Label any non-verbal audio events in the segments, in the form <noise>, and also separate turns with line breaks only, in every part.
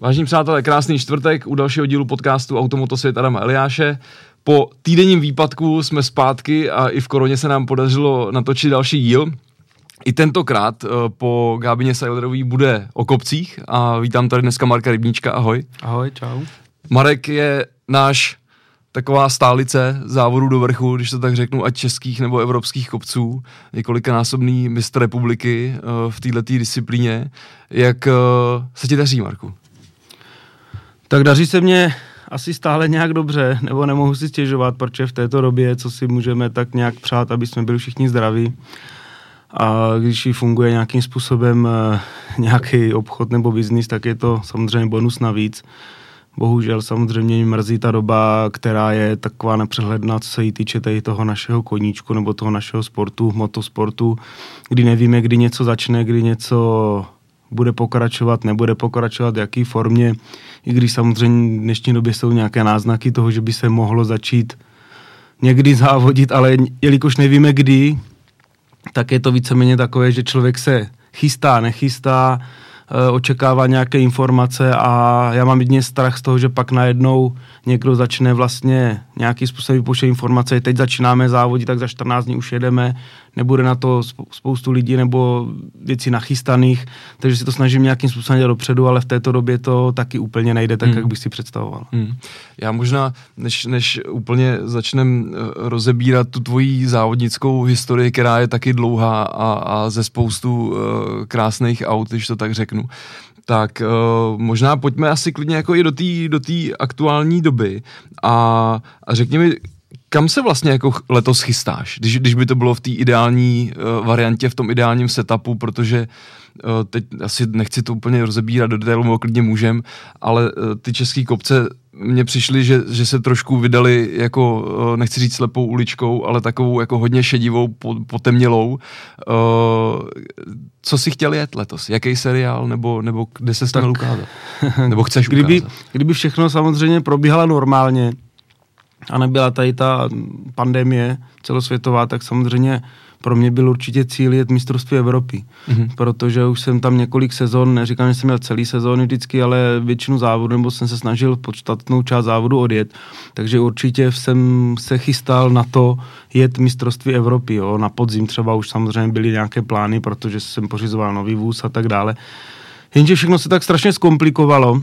Vážení přátelé, krásný čtvrtek u dalšího dílu podcastu Automotosvět Adama Eliáše. Po týdenním výpadku jsme zpátky a i v koroně se nám podařilo natočit další díl. I tentokrát eh, po Gábině Sajlerový bude o kopcích a vítám tady dneska Marka Rybníčka, ahoj.
Ahoj, čau.
Marek je náš taková stálice závodu do vrchu, když to tak řeknu, ať českých nebo evropských kopců, několikanásobný mistr republiky uh, v této disciplíně. Jak uh, se ti daří, Marku?
Tak daří se mě asi stále nějak dobře, nebo nemohu si stěžovat, protože v této době, co si můžeme tak nějak přát, aby jsme byli všichni zdraví, a když ji funguje nějakým způsobem uh, nějaký obchod nebo biznis, tak je to samozřejmě bonus navíc. Bohužel samozřejmě mi mrzí ta doba, která je taková nepřehledná, co se jí týče tady toho našeho koníčku nebo toho našeho sportu, motosportu, kdy nevíme, kdy něco začne, kdy něco bude pokračovat, nebude pokračovat, v jaký formě, i když samozřejmě v dnešní době jsou nějaké náznaky toho, že by se mohlo začít někdy závodit, ale jelikož nevíme kdy, tak je to víceméně takové, že člověk se chystá, nechystá, Eh, očekává nějaké informace a já mám jedně strach z toho, že pak najednou někdo začne vlastně nějaký způsob vypouštět informace, teď začínáme závodit, tak za 14 dní už jedeme, nebude na to spoustu lidí nebo věcí nachystaných, takže si to snažím nějakým způsobem dělat dopředu, ale v této době to taky úplně nejde tak, hmm. jak bych si představoval. Hmm.
Já možná, než, než úplně začnem eh, rozebírat tu tvoji závodnickou historii, která je taky dlouhá a, a ze spoustu uh, krásných aut, když to tak řeknu, tak uh, možná pojďme asi klidně jako i do té do aktuální doby a, a řekni mi, kam se vlastně jako letos chystáš, když, když by to bylo v té ideální uh, variantě, v tom ideálním setupu, protože uh, teď asi nechci to úplně rozebírat do detailu, klidně můžem, ale uh, ty české kopce mně přišly, že, že se trošku vydali jako, nechci říct slepou uličkou, ale takovou jako hodně šedivou, potemnělou. Co si chtěl jet letos? Jaký seriál? Nebo, nebo kde se měl ukázat? Nebo chceš
kdyby, ukázat? Kdyby všechno samozřejmě probíhalo normálně, a nebyla tady ta pandemie celosvětová, tak samozřejmě pro mě byl určitě cíl jet mistrovství Evropy, mm-hmm. protože už jsem tam několik sezon, neříkám, že jsem měl celý sezóny vždycky, ale většinu závodu, nebo jsem se snažil podstatnou část závodu odjet, takže určitě jsem se chystal na to jet mistrovství Evropy, jo. na podzim třeba už samozřejmě byly nějaké plány, protože jsem pořizoval nový vůz a tak dále. Jenže všechno se tak strašně zkomplikovalo,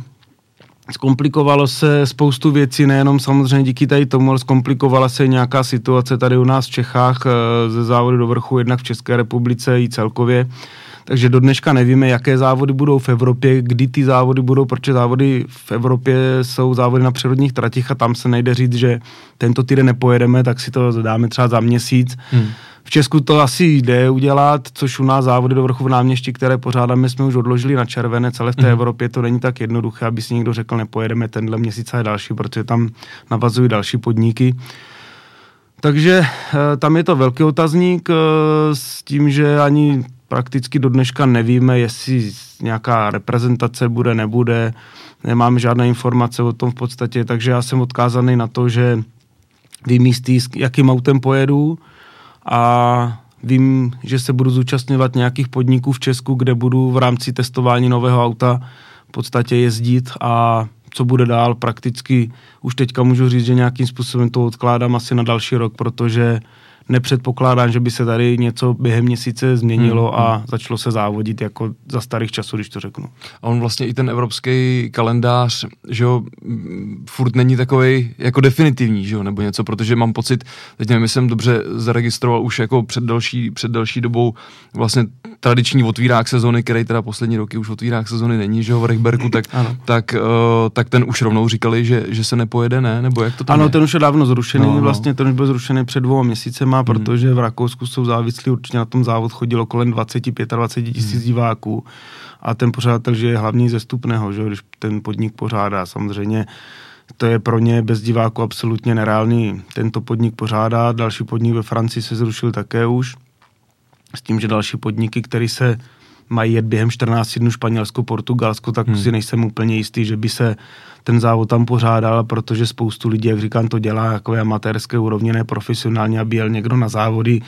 Zkomplikovalo se spoustu věcí, nejenom samozřejmě díky tady tomu, ale zkomplikovala se nějaká situace tady u nás v Čechách eh, ze závody do vrchu, jednak v České republice i celkově. Takže do dneška nevíme, jaké závody budou v Evropě, kdy ty závody budou, protože závody v Evropě jsou závody na přírodních tratích a tam se nejde říct, že tento týden nepojedeme, tak si to dáme třeba za měsíc. Hmm v Česku to asi jde udělat, což u nás závody do vrchu v náměstí, které pořádáme, jsme už odložili na červenec, ale v té mm. Evropě to není tak jednoduché, aby si někdo řekl, nepojedeme tenhle měsíc a další, protože tam navazují další podniky. Takže eh, tam je to velký otazník eh, s tím, že ani prakticky do dneška nevíme, jestli nějaká reprezentace bude, nebude. Nemáme žádné informace o tom v podstatě, takže já jsem odkázaný na to, že vím jistý, jakým autem pojedu, a vím, že se budu zúčastňovat nějakých podniků v Česku, kde budu v rámci testování nového auta v podstatě jezdit a co bude dál, prakticky už teďka můžu říct, že nějakým způsobem to odkládám asi na další rok, protože nepředpokládám, že by se tady něco během měsíce změnilo hmm, a hmm. začalo se závodit jako za starých časů, když to řeknu.
A on vlastně i ten evropský kalendář, že jo, furt není takový jako definitivní, že jo, nebo něco, protože mám pocit, teď nevím, jsem dobře zaregistroval už jako před další, před další dobou vlastně tradiční otvírák sezony, který teda poslední roky už otvírák sezony není, že jo, v Rechberku, tak, tak, uh, tak ten už rovnou říkali, že, že se nepojede, ne? Nebo jak to tam
Ano,
je?
ten už je dávno zrušený, no, no. vlastně ten už byl zrušený před dvou měsícema téma, hmm. protože v Rakousku jsou závislí, určitě na tom závod chodilo kolem 20-25 tisíc hmm. diváků a ten pořadatel je hlavní ze stupného, že když ten podnik pořádá. Samozřejmě to je pro ně bez diváků absolutně nereálný tento podnik pořádá. Další podnik ve Francii se zrušil také už, s tím, že další podniky, které se mají jet během 14 dnů Španělsko, Portugalsko, tak hmm. si nejsem úplně jistý, že by se ten závod tam pořádal, protože spoustu lidí, jak říkám, to dělá jako amatérské úrovně, ne profesionálně, aby jel někdo na závody,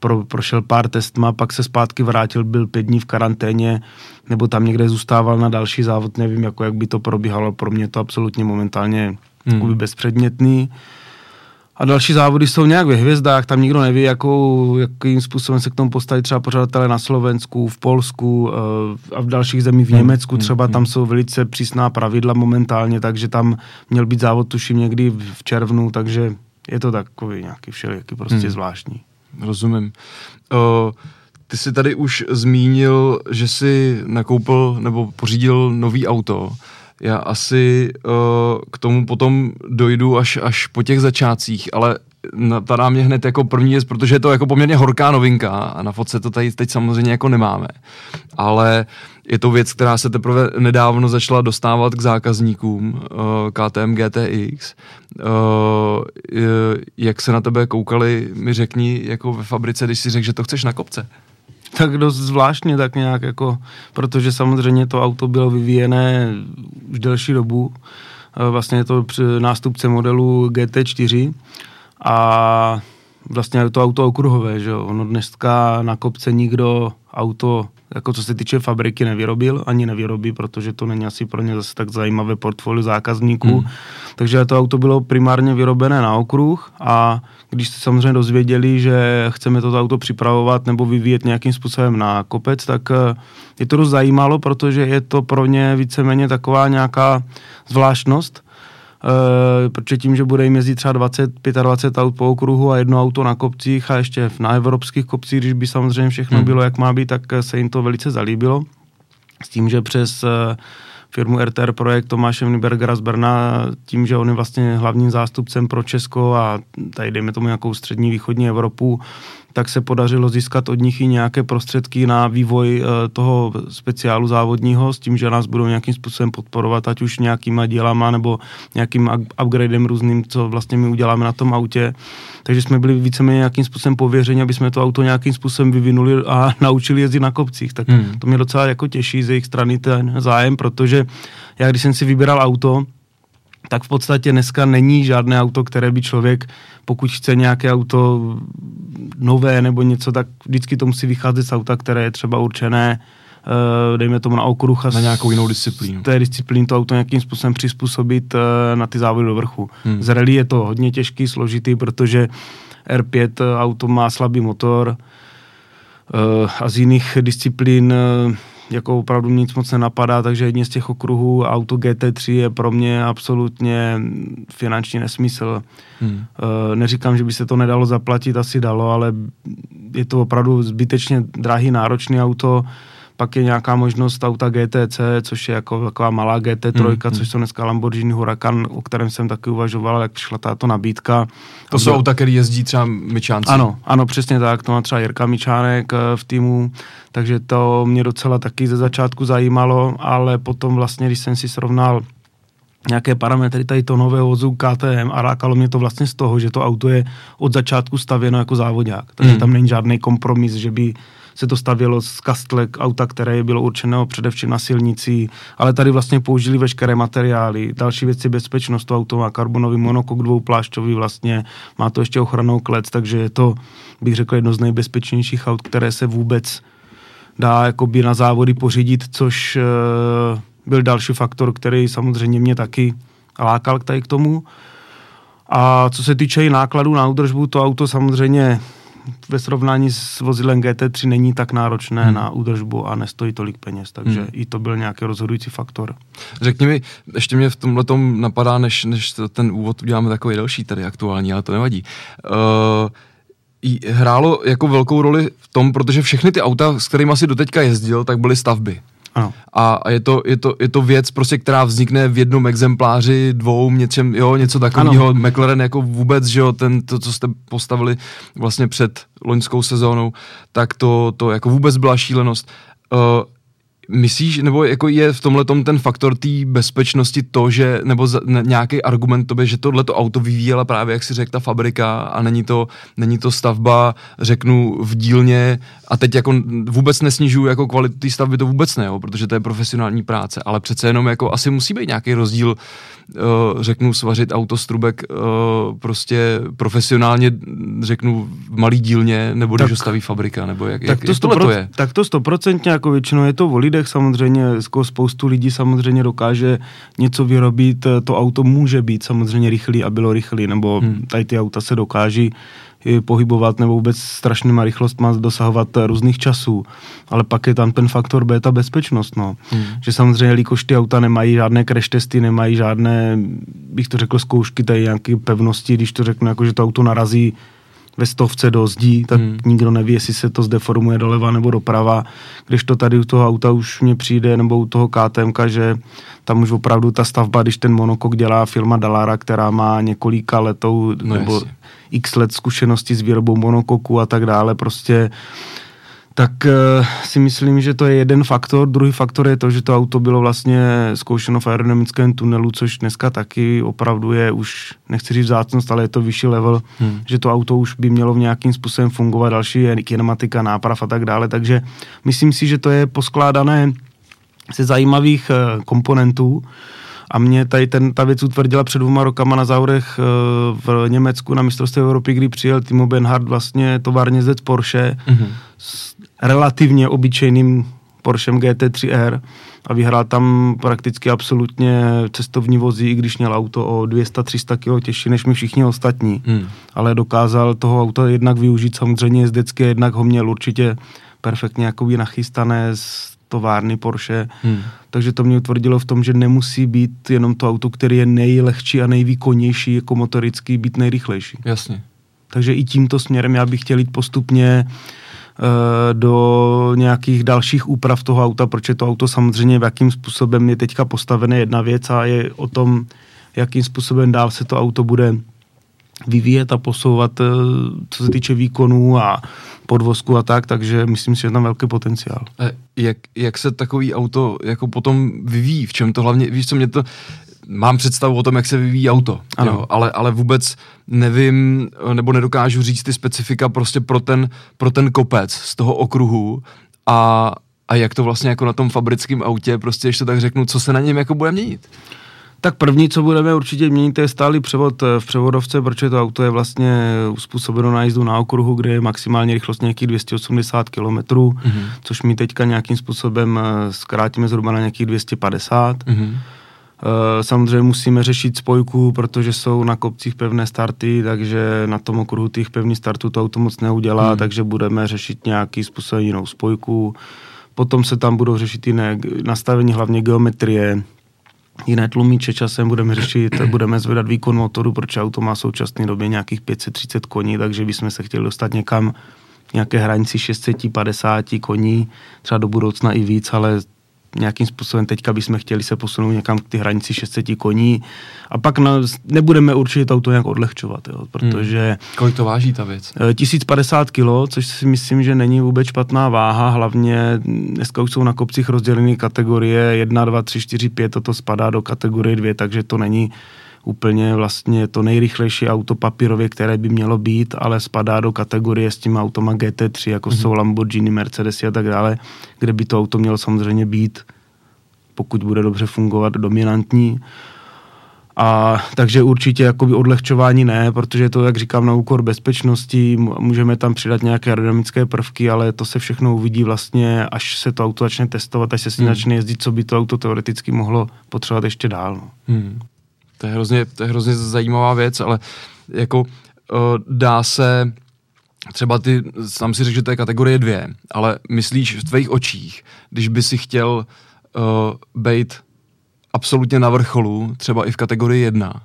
pro, prošel pár testma, pak se zpátky vrátil, byl pět dní v karanténě, nebo tam někde zůstával na další závod, nevím, jako jak by to probíhalo, pro mě to absolutně momentálně hmm. bezpředmětný. A další závody jsou nějak ve hvězdách, tam nikdo neví, jakou, jakým způsobem se k tomu postavit třeba pořadatelé na Slovensku, v Polsku uh, a v dalších zemích, v hmm, Německu hmm, třeba, tam jsou velice přísná pravidla momentálně, takže tam měl být závod tuším někdy v červnu, takže je to takový nějaký všelijaký prostě hmm. zvláštní.
Rozumím. Uh, ty jsi tady už zmínil, že jsi nakoupil nebo pořídil nový auto. Já asi uh, k tomu potom dojdu až, až po těch začátcích, ale napadá mě hned jako první věc, protože je to jako poměrně horká novinka a na fotce to tady teď samozřejmě jako nemáme. Ale je to věc, která se teprve nedávno začala dostávat k zákazníkům uh, KTM GTX. Uh, jak se na tebe koukali, mi řekni jako ve fabrice, když si řekl, že to chceš na kopce
tak dost zvláštně tak nějak jako, protože samozřejmě to auto bylo vyvíjené už delší dobu. Vlastně je to nástupce modelu GT4 a vlastně je to auto okruhové, že jo. Ono dneska na kopce nikdo auto, jako co se týče fabriky, nevyrobil, ani nevyrobí, protože to není asi pro ně zase tak zajímavé portfolio zákazníků. Hmm. Takže to auto bylo primárně vyrobené na okruh a když jste samozřejmě dozvěděli, že chceme toto auto připravovat nebo vyvíjet nějakým způsobem na kopec, tak eh, je to dost zajímalo, protože je to pro ně víceméně taková nějaká zvláštnost, Uh, protože tím, že bude jim jezdit třeba 20, 25 aut po okruhu a jedno auto na kopcích a ještě na evropských kopcích, když by samozřejmě všechno hmm. bylo, jak má být, tak se jim to velice zalíbilo. S tím, že přes uh, firmu RTR Projekt Tomáše Nybergera z Brna tím, že on je vlastně hlavním zástupcem pro Česko a tady dejme tomu nějakou střední východní Evropu, tak se podařilo získat od nich i nějaké prostředky na vývoj eh, toho speciálu závodního s tím, že nás budou nějakým způsobem podporovat, ať už nějakýma dílama nebo nějakým upgradem různým, co vlastně my uděláme na tom autě. Takže jsme byli víceméně nějakým způsobem pověřeni, aby jsme to auto nějakým způsobem vyvinuli a <laughs> naučili jezdit na kopcích. Tak hmm. to mě docela jako těší z jejich strany ten zájem, protože já když jsem si vybíral auto, tak v podstatě dneska není žádné auto, které by člověk, pokud chce nějaké auto nové nebo něco, tak vždycky to musí vycházet z auta, které je třeba určené uh, dejme tomu na okruh a
na nějakou jinou disciplínu.
Té disciplíny to auto nějakým způsobem přizpůsobit uh, na ty závody do vrchu. Hmm. Z rally je to hodně těžký, složitý, protože R5 auto má slabý motor a z jiných disciplín jako opravdu nic moc nenapadá, takže jedně z těch okruhů auto GT3 je pro mě absolutně finanční nesmysl. Hmm. E, neříkám, že by se to nedalo zaplatit, asi dalo, ale je to opravdu zbytečně drahý, náročný auto. Pak je nějaká možnost auta GTC, což je jako taková malá GT3, hmm, hmm. což jsou dneska Lamborghini Huracan, o kterém jsem taky uvažoval, jak přišla tato nabídka.
To jsou auta, které jezdí třeba Myčánci.
Ano, ano, přesně tak. To má třeba Jirka Myčánek eh, v týmu, takže to mě docela taky ze začátku zajímalo, ale potom vlastně, když jsem si srovnal nějaké parametry tady to nového vozu KTM a rákalo mě to vlastně z toho, že to auto je od začátku stavěno jako závodák. Takže hmm. tam není žádný kompromis, že by se to stavělo z kastlek auta, které bylo určeno především na silnici, ale tady vlastně použili veškeré materiály. Další věci bezpečnost, to auto má karbonový monokok dvouplášťový vlastně, má to ještě ochranou klec, takže je to, bych řekl, jedno z nejbezpečnějších aut, které se vůbec dá jakoby na závody pořídit, což e, byl další faktor, který samozřejmě mě taky lákal k tady k tomu. A co se týče i nákladů na údržbu, to auto samozřejmě ve srovnání s vozidlem GT3 není tak náročné hmm. na údržbu a nestojí tolik peněz, takže hmm. i to byl nějaký rozhodující faktor.
Řekni mi, ještě mě v tomhle tom napadá, než, než ten úvod uděláme takový další tady aktuální, ale to nevadí. Uh, hrálo jako velkou roli v tom, protože všechny ty auta, s kterými asi doteďka jezdil, tak byly stavby.
Ano.
A, a je, to, je, to, je to věc, prostě, která vznikne v jednom exempláři, dvou, něčem, jo, něco takového. McLaren jako vůbec, že jo, ten, to, co jste postavili vlastně před loňskou sezónou, tak to, to jako vůbec byla šílenost. Uh, myslíš, nebo jako je v tomhle ten faktor té bezpečnosti to, že, nebo za, ne, nějaký argument tobě, že tohleto auto vyvíjela právě, jak si řekl, ta fabrika a není to, není to stavba, řeknu, v dílně a teď jako vůbec nesnižuju jako kvalitu té stavby, to vůbec ne, jo, protože to je profesionální práce, ale přece jenom jako asi musí být nějaký rozdíl uh, řeknu, svařit autostrubek uh, prostě profesionálně, řeknu, v malý dílně, nebo tak, když ho staví fabrika, nebo jak, tak to, jak
tohle
to je?
Tak to stoprocentně, jako většinou je to o lidech samozřejmě, jako spoustu lidí samozřejmě dokáže něco vyrobit, to auto může být samozřejmě rychlý a bylo rychlý, nebo hmm. tady ty auta se dokáží pohybovat nebo vůbec strašnýma rychlostma dosahovat různých časů. Ale pak je tam ten faktor B, ta bezpečnost. No. Hmm. Že samozřejmě, jelikož ty auta nemají žádné crash testy, nemají žádné, bych to řekl, zkoušky tady nějaké pevnosti, když to řeknu, jako že to auto narazí ve stovce do zdí, tak hmm. nikdo neví, jestli se to zdeformuje doleva nebo doprava. Když to tady u toho auta už mě přijde, nebo u toho KTM, že tam už opravdu ta stavba, když ten monokok dělá firma Dalara, která má několika letou no nebo jasně. x let zkušenosti s výrobou monokoku a tak dále, prostě tak uh, si myslím, že to je jeden faktor. Druhý faktor je to, že to auto bylo vlastně zkoušeno v aerodynamickém tunelu, což dneska taky opravdu je už, nechci říct vzácnost, ale je to vyšší level, hmm. že to auto už by mělo v nějakým způsobem fungovat, další je kinematika, náprav a tak dále. Takže myslím si, že to je poskládané ze zajímavých uh, komponentů. A mě tady ten, ta věc utvrdila před dvěma rokama na závodech uh, v Německu na mistrovství Evropy, kdy přijel Timo Benhard vlastně továrně z Porsche mm-hmm. s relativně obyčejným Porsche GT3R a vyhrál tam prakticky absolutně cestovní vozy, i když měl auto o 200-300 kg těžší než my všichni ostatní. Hmm. Ale dokázal toho auta jednak využít samozřejmě jezdecky, jednak ho měl určitě perfektně jakoby nachystané z továrny Porsche. Hmm. Takže to mě utvrdilo v tom, že nemusí být jenom to auto, které je nejlehčí a nejvýkonnější jako motorický, být nejrychlejší.
Jasně.
Takže i tímto směrem já bych chtěl jít postupně do nějakých dalších úprav toho auta, proč je to auto samozřejmě, v jakým způsobem je teďka postavené jedna věc a je o tom, jakým způsobem dál se to auto bude vyvíjet a posouvat, eh, co se týče výkonů a podvozku a tak, takže myslím si, že je tam velký potenciál.
Jak, jak se takový auto jako potom vyvíjí? V čem to hlavně, víš co, mě to, mám představu o tom, jak se vyvíjí auto, ano. Jo, ale, ale vůbec nevím, nebo nedokážu říct ty specifika prostě pro ten, pro ten kopec z toho okruhu a, a jak to vlastně jako na tom fabrickém autě, prostě ještě tak řeknu, co se na něm jako bude měnit.
Tak první, co budeme určitě měnit, je stálý převod v převodovce, protože to auto je vlastně uspůsobeno na jízdu na okruhu, kde je maximální rychlost nějakých 280 km, mm-hmm. což my teďka nějakým způsobem eh, zkrátíme zhruba na nějakých 250 mm-hmm. Eh, samozřejmě musíme řešit spojku, protože jsou na kopcích pevné starty, takže na tom okruhu těch pevných startů to auto moc neudělá, hmm. takže budeme řešit nějaký způsob jinou spojku. Potom se tam budou řešit jiné nastavení, hlavně geometrie, jiné tlumiče časem budeme řešit, <clears throat> budeme zvedat výkon motoru, protože auto má v současné době nějakých 530 koní, takže bychom se chtěli dostat někam nějaké hranici 650 koní, třeba do budoucna i víc, ale nějakým způsobem teďka bychom chtěli se posunout někam k ty hranici 600 koní a pak na, nebudeme určitě to auto nějak odlehčovat, jo, protože... Hmm.
Kolik to váží ta věc?
1050 eh, kg, což si myslím, že není vůbec špatná váha, hlavně dneska už jsou na kopcích rozdělené kategorie 1, 2, 3, 4, 5, toto spadá do kategorie 2, takže to není úplně vlastně to nejrychlejší auto papírově, které by mělo být, ale spadá do kategorie s tím automa GT3, jako mm-hmm. jsou Lamborghini, Mercedes a tak dále, kde by to auto mělo samozřejmě být, pokud bude dobře fungovat, dominantní. A takže určitě jakoby odlehčování ne, protože to, jak říkám, na úkor bezpečnosti, můžeme tam přidat nějaké aerodynamické prvky, ale to se všechno uvidí vlastně, až se to auto začne testovat, až se s ním hmm. začne jezdit, co by to auto teoreticky mohlo potřebovat ještě dál. No. Hmm.
To je hrozně, to je hrozně zajímavá věc, ale jako uh, dá se třeba ty, tam si řekl, že to je kategorie dvě, ale myslíš v tvých očích, když by si chtěl uh, být absolutně na vrcholu, třeba i v kategorii jedna,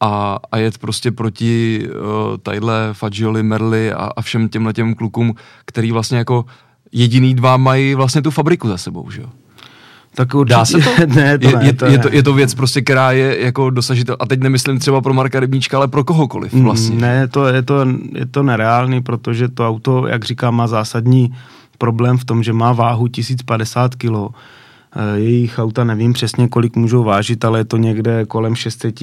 a, a jet prostě proti uh, tadyhle Fagioli, Merli a, a všem těmhle těm klukům, který vlastně jako jediný dva mají vlastně tu fabriku za sebou, že jo?
Tak určitě, Dá se to? <laughs>
ne, to je, ne, je, to je, to, je to věc prostě, která je jako dosažitel. A teď nemyslím třeba pro Marka Rybníčka, ale pro kohokoliv mm, vlastně.
Ne, to, je, to, je to nereálný, protože to auto, jak říkám, má zásadní problém v tom, že má váhu 1050 kg. Jejich auta nevím přesně, kolik můžou vážit, ale je to někde kolem 600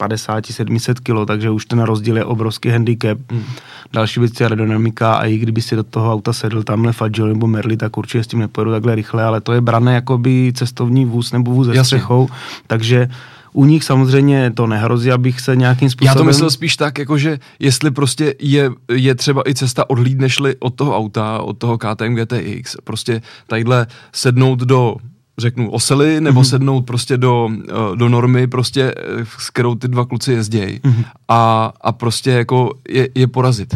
50-700 kg, takže už ten rozdíl je obrovský handicap. Hmm. Další věc je aerodynamika a i kdyby si do toho auta sedl tamhle Fadžel nebo Merli, tak určitě s tím nepojedu takhle rychle, ale to je brané jakoby cestovní vůz nebo vůz se střechou, takže u nich samozřejmě to nehrozí, abych se nějakým způsobem...
Já to myslel spíš tak, jakože jestli prostě je, je třeba i cesta odhlídnešli od toho auta, od toho KTM GTX, prostě tadyhle sednout do řeknu osely, nebo mm-hmm. sednout prostě do, eh, do normy, prostě eh, s kterou ty dva kluci jezdějí mm-hmm. a, a prostě jako je, je porazit.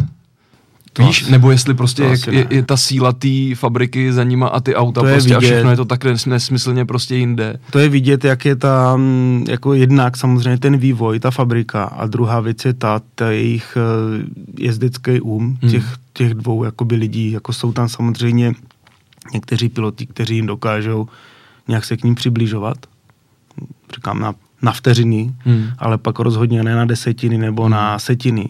To Víš, asi, nebo jestli prostě jak, je, je ta síla té fabriky za nima a ty auta to prostě a všechno je to tak nesmyslně prostě jinde.
To je vidět, jak je ta, jako jednak samozřejmě ten vývoj, ta fabrika a druhá věc je ta, ta jejich eh, jezdecký um hmm. těch, těch dvou jakoby lidí, jako jsou tam samozřejmě někteří piloti, kteří jim dokážou nějak se k ním přibližovat. Říkám na, na vteřiny, hmm. ale pak rozhodně ne na desetiny nebo hmm. na setiny.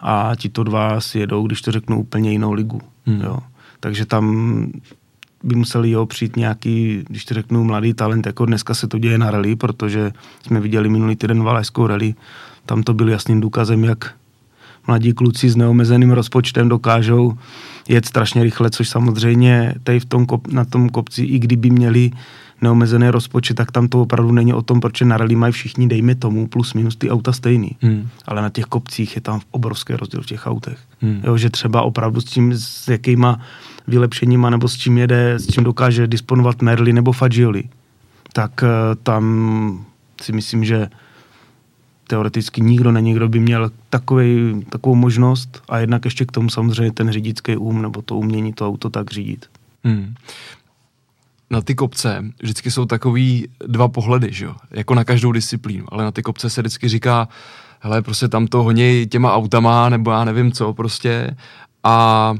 A ti to dva si jedou, když to řeknu, úplně jinou ligu. Hmm. Jo. Takže tam by museli jo přijít nějaký, když to řeknu, mladý talent, jako dneska se to děje na rally, protože jsme viděli minulý týden valajskou rally, tam to byl jasným důkazem, jak mladí kluci s neomezeným rozpočtem dokážou jet strašně rychle, což samozřejmě tady v tom kop, na tom kopci, i kdyby měli neomezený rozpočet, tak tam to opravdu není o tom, proč na rally mají všichni, dejme tomu, plus minus ty auta stejný. Hmm. Ale na těch kopcích je tam obrovský rozdíl v těch autech. Hmm. Jo, že třeba opravdu s tím, s jakýma vylepšeníma nebo s čím jede, s čím dokáže disponovat Merli nebo Fagioli, tak uh, tam si myslím, že teoreticky nikdo není, kdo by měl takovej, takovou možnost a jednak ještě k tomu samozřejmě ten řidičský um nebo to umění to auto tak řídit. Hmm
na ty kopce vždycky jsou takový dva pohledy, že jo? jako na každou disciplínu, ale na ty kopce se vždycky říká, hele, prostě tam to honí těma autama, nebo já nevím co prostě. A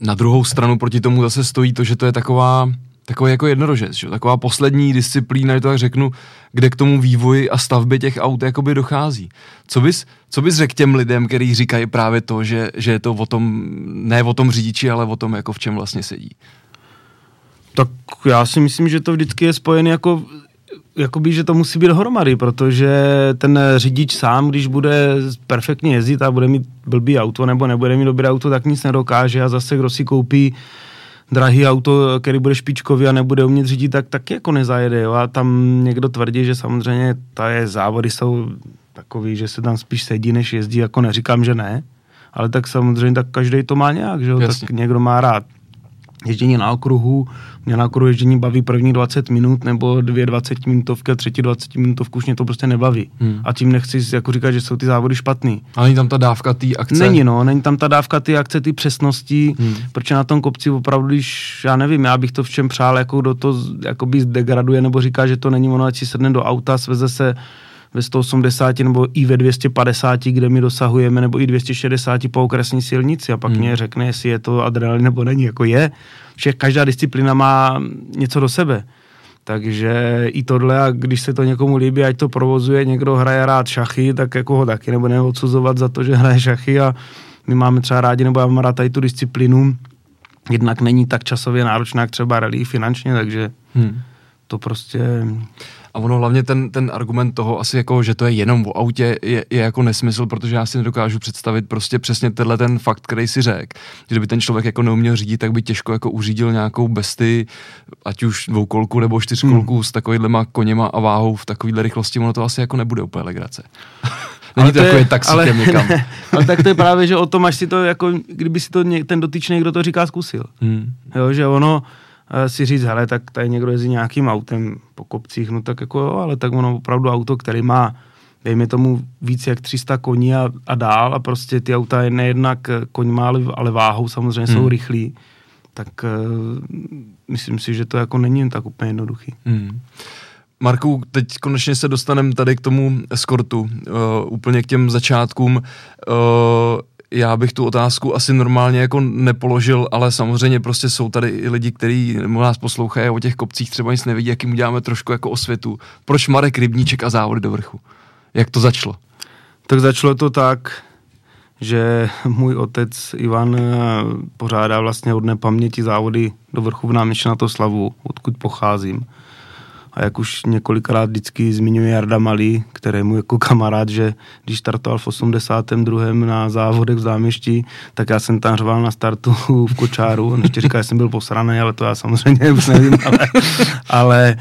na druhou stranu proti tomu zase stojí to, že to je taková, takový jako jednorožec, že? taková poslední disciplína, že to tak řeknu, kde k tomu vývoji a stavbě těch aut jakoby dochází. Co bys, co bys řekl těm lidem, kteří říkají právě to, že, že je to o tom, ne o tom řidiči, ale o tom, jako v čem vlastně sedí?
Tak já si myslím, že to vždycky je spojené jako jakoby, že to musí být dohromady, protože ten řidič sám, když bude perfektně jezdit a bude mít blbý auto nebo nebude mít dobré auto, tak nic nedokáže a zase kdo si koupí drahý auto, který bude špičkový a nebude umět řídit, tak taky jako nezajede. Jo? A tam někdo tvrdí, že samozřejmě ta je, závody jsou takový, že se tam spíš sedí, než jezdí, jako neříkám, že ne, ale tak samozřejmě tak každý to má nějak, že jo? tak někdo má rád ježdění na okruhu, mě na okruhu ježdění baví první 20 minut nebo dvě 20 minutovky a třetí 20 minutovku už mě to prostě nebaví. Hmm. A tím nechci jako říkat, že jsou ty závody špatný.
Ale není tam ta dávka té akce?
Není no, není tam ta dávka té akce, ty přesnosti, hmm. protože na tom kopci opravdu, když já nevím, já bych to v čem přál, jako do to jakoby zdegraduje nebo říká, že to není ono, ať si sedne do auta, sveze se ve 180 nebo i ve 250, kde my dosahujeme, nebo i 260 po okresní silnici a pak hmm. mě řekne, jestli je to adrenalin nebo není. Jako je, všech každá disciplína má něco do sebe. Takže i tohle, a když se to někomu líbí, ať to provozuje, někdo hraje rád šachy, tak jako ho taky nebo odsuzovat za to, že hraje šachy a my máme třeba rádi, nebo já mám rád tady tu disciplínu, jednak není tak časově náročná, jak třeba rally finančně, takže hmm. to prostě
a ono hlavně ten, ten argument toho asi jako, že to je jenom o autě, je, je jako nesmysl, protože já si nedokážu představit prostě přesně tenhle ten fakt, který si řekl. Kdyby ten člověk jako neuměl řídit, tak by těžko jako uřídil nějakou besty, ať už dvoukolku nebo čtyřkolku hmm. s takovýhlema koněma a váhou v takovýhle rychlosti, ono to asi jako nebude úplně legrace. <laughs> Není ale to, to takový taxíkem ale, někam. Ne, <laughs>
ale tak to je právě, že o tom, až si to jako, kdyby si to ten dotyčný, kdo to říká, zkusil. Hmm. Jo, že ono, si říct, hele, tak tady někdo jezdí nějakým autem po kopcích, no tak jako jo, ale tak ono opravdu auto, který má dejme tomu víc jak 300 koní a, a dál a prostě ty auta je nejednak má, ale váhou samozřejmě hmm. jsou rychlí, tak uh, myslím si, že to jako není tak úplně jednoduchý. Hmm.
Marku, teď konečně se dostaneme tady k tomu eskortu, uh, úplně k těm začátkům. Uh, já bych tu otázku asi normálně jako nepoložil, ale samozřejmě prostě jsou tady i lidi, kteří nás poslouchají o těch kopcích třeba nic nevidí, jak jim uděláme trošku jako osvětu. Proč Marek Rybníček a závody do vrchu? Jak to začalo?
Tak začalo to tak, že můj otec Ivan eh, pořádá vlastně od paměti závody do vrchu v náměstí na to slavu, odkud pocházím. A jak už několikrát vždycky zmiňuje Jarda Malý, kterému jako kamarád, že když startoval v 82. na závodech v záměští, tak já jsem tam řval na startu <laughs> v kočáru. On ještě říká, že jsem byl posraný, ale to já samozřejmě už nevím. Ale, ale e,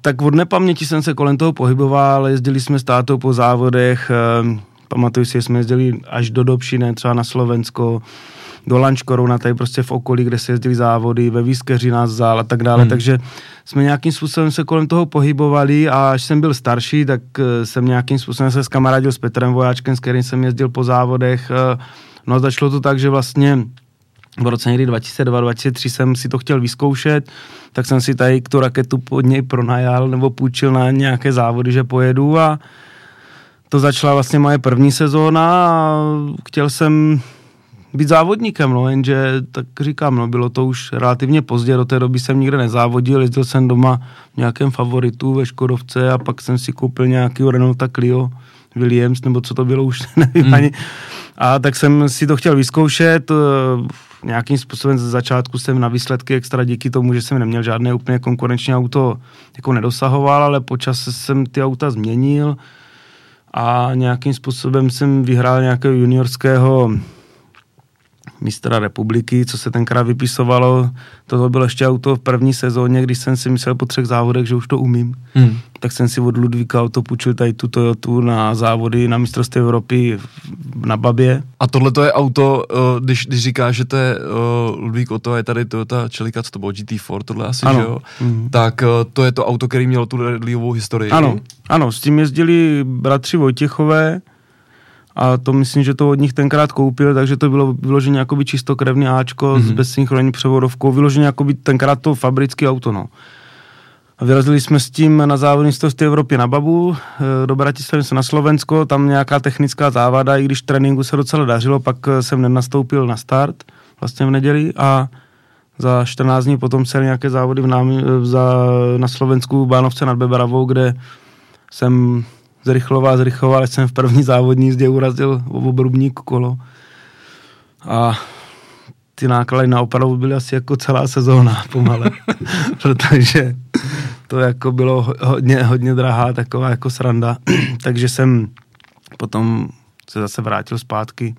tak od nepaměti jsem se kolem toho pohyboval, jezdili jsme s tátou po závodech, e, pamatuju si, že jsme jezdili až do Dobšine, třeba na Slovensko, do Lančkoruna, tady prostě v okolí, kde se jezdili závody, ve Výskeři nás zál a tak dále, hmm. takže jsme nějakým způsobem se kolem toho pohybovali a až jsem byl starší, tak eh, jsem nějakým způsobem se skamarádil s Petrem Vojáčkem, s kterým jsem jezdil po závodech. Eh, no a začalo to tak, že vlastně v roce někdy 2002-2003 jsem si to chtěl vyzkoušet, tak jsem si tady tu raketu pod něj pronajal nebo půjčil na nějaké závody, že pojedu a to začala vlastně moje první sezóna a chtěl jsem být závodníkem, no, jenže tak říkám, no, bylo to už relativně pozdě, do té doby jsem nikde nezávodil, jezdil jsem doma v nějakém favoritu ve Škodovce a pak jsem si koupil nějaký Renault Clio Williams, nebo co to bylo, už <laughs> nevím hmm. ani. A tak jsem si to chtěl vyzkoušet, eh, nějakým způsobem ze začátku jsem na výsledky extra díky tomu, že jsem neměl žádné úplně konkurenční auto, jako nedosahoval, ale počas jsem ty auta změnil a nějakým způsobem jsem vyhrál nějakého juniorského mistra republiky, co se tenkrát vypisovalo. To bylo ještě auto v první sezóně, když jsem si myslel po třech závodech, že už to umím. Hmm. Tak jsem si od Ludvíka auto půjčil tady tu Toyotu na závody na mistrovství Evropy na Babě.
A tohle to je auto, eh, když, když říkáš, že to je uh, Ludvík Oto, je tady Toyota Čelika, co to bylo GT4, tohle asi, ano. že jo? Hmm. Tak uh, to je to auto, který mělo tu rallyovou historii.
Ano, ano, s tím jezdili bratři Vojtěchové, a to myslím, že to od nich tenkrát koupil, takže to bylo vyloženě jakoby čistokrevný Ačko mm-hmm. s mhm. bezsynchronní převodovkou, vyloženě jakoby tenkrát to fabrický auto, no. A vyrazili jsme s tím na závodní z Evropy na Babu, eh, do Bratislavy se na Slovensko, tam nějaká technická závada, i když tréninku se docela dařilo, pak eh, jsem nenastoupil na start, vlastně v neděli a za 14 dní potom se nějaké závody v námi, eh, za, na Slovensku Bánovce nad Bebaravou, kde jsem zrychloval, zrychloval, jsem v první závodní jízdě urazil obrubník kolo. A ty náklady na opravu byly asi jako celá sezóna <laughs> pomale, <laughs> protože to jako bylo hodně, hodně drahá taková jako sranda. <clears throat> Takže jsem potom se zase vrátil zpátky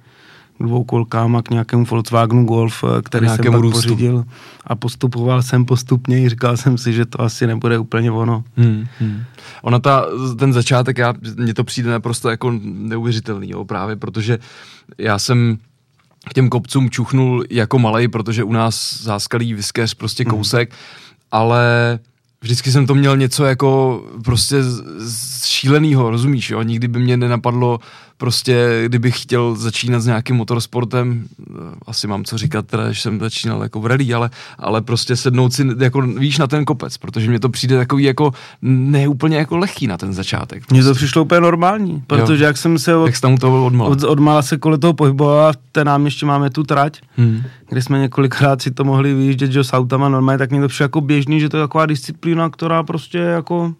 dvou kolkám k nějakému Volkswagenu Golf, eh, který jsem pak růstu. pořídil a postupoval jsem postupně říkal jsem si, že to asi nebude úplně ono. Hmm,
hmm. Ona ta, ten začátek, já, mně to přijde naprosto jako neuvěřitelný, jo, právě protože já jsem k těm kopcům čuchnul jako malej, protože u nás záskalý vyskeř prostě hmm. kousek, hmm. ale vždycky jsem to měl něco jako prostě z, z šílenýho, rozumíš, jo? Nikdy by mě nenapadlo prostě, kdybych chtěl začínat s nějakým motorsportem, asi mám co říkat, teda, že jsem začínal jako v rally, ale, ale prostě sednout si, jako víš, na ten kopec, protože mě to přijde takový jako neúplně jako lehký na ten začátek.
Mně to přišlo úplně normální, protože jo. jak jsem se od,
jak tam to odmala.
Od, odmala se kolem toho pohybovala, v té náměště máme tu trať, hmm. kde jsme několikrát si to mohli vyjíždět, že s autama normálně, tak mě to přišlo jako běžný, že to je taková disciplína, která prostě jako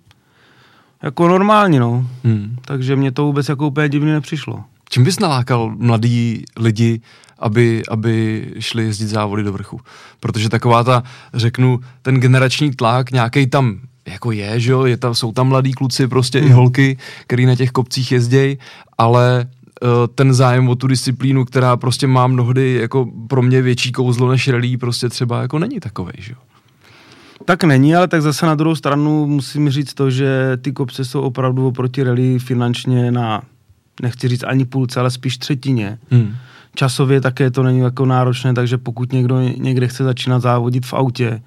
jako normální, no. Hmm. Takže mě to vůbec jako úplně divně nepřišlo.
Čím bys nalákal mladí lidi, aby, aby šli jezdit závody do vrchu? Protože taková ta, řeknu, ten generační tlak nějaký tam jako je, že jo, je tam, jsou tam mladí kluci, prostě hmm. i holky, který na těch kopcích jezdějí, ale uh, ten zájem o tu disciplínu, která prostě má mnohdy jako pro mě větší kouzlo než rally, prostě třeba jako není takovej, že jo.
Tak není, ale tak zase na druhou stranu musím říct to, že ty kopce jsou opravdu oproti rally finančně na, nechci říct ani půlce, ale spíš třetině. Hmm. Časově také to není jako náročné, takže pokud někdo někde chce začínat závodit v autě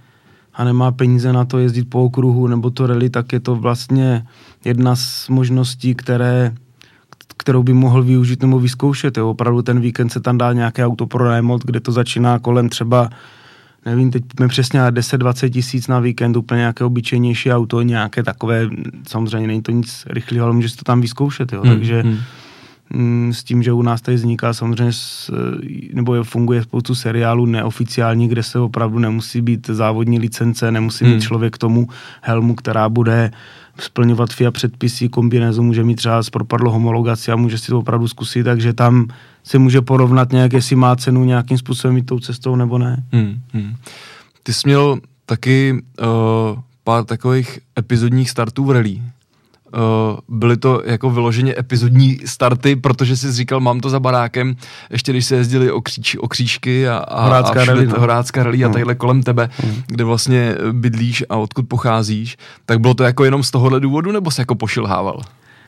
a nemá peníze na to jezdit po okruhu nebo to rally, tak je to vlastně jedna z možností, které kterou by mohl využít nebo vyzkoušet. Jo. Opravdu ten víkend se tam dá nějaké auto pronajmout, kde to začíná kolem třeba nevím, teď jsme přesně 10-20 tisíc na víkend, úplně nějaké obyčejnější auto, nějaké takové, samozřejmě není to nic rychlého, ale můžeš to tam vyzkoušet, jo, hmm, takže hmm. Mm, s tím, že u nás tady vzniká samozřejmě, nebo funguje spoustu seriálů neoficiální, kde se opravdu nemusí být závodní licence, nemusí hmm. mít člověk k tomu helmu, která bude splňovat FIA předpisy, kombinézu může mít třeba propadlo homologaci a může si to opravdu zkusit, takže tam se může porovnat nějak, jestli má cenu nějakým způsobem jít tou cestou nebo ne. Hmm, hmm.
Ty jsi měl taky uh, pár takových epizodních startů v rally. Uh, byly to jako vyloženě epizodní starty, protože jsi říkal, mám to za barákem, ještě když se jezdili o, kříč, o křížky a, a,
Horácká a rally, no.
Horácká rally no. a takhle kolem tebe, mm. kde vlastně bydlíš a odkud pocházíš, tak bylo to jako jenom z tohohle důvodu, nebo se jako pošilhával?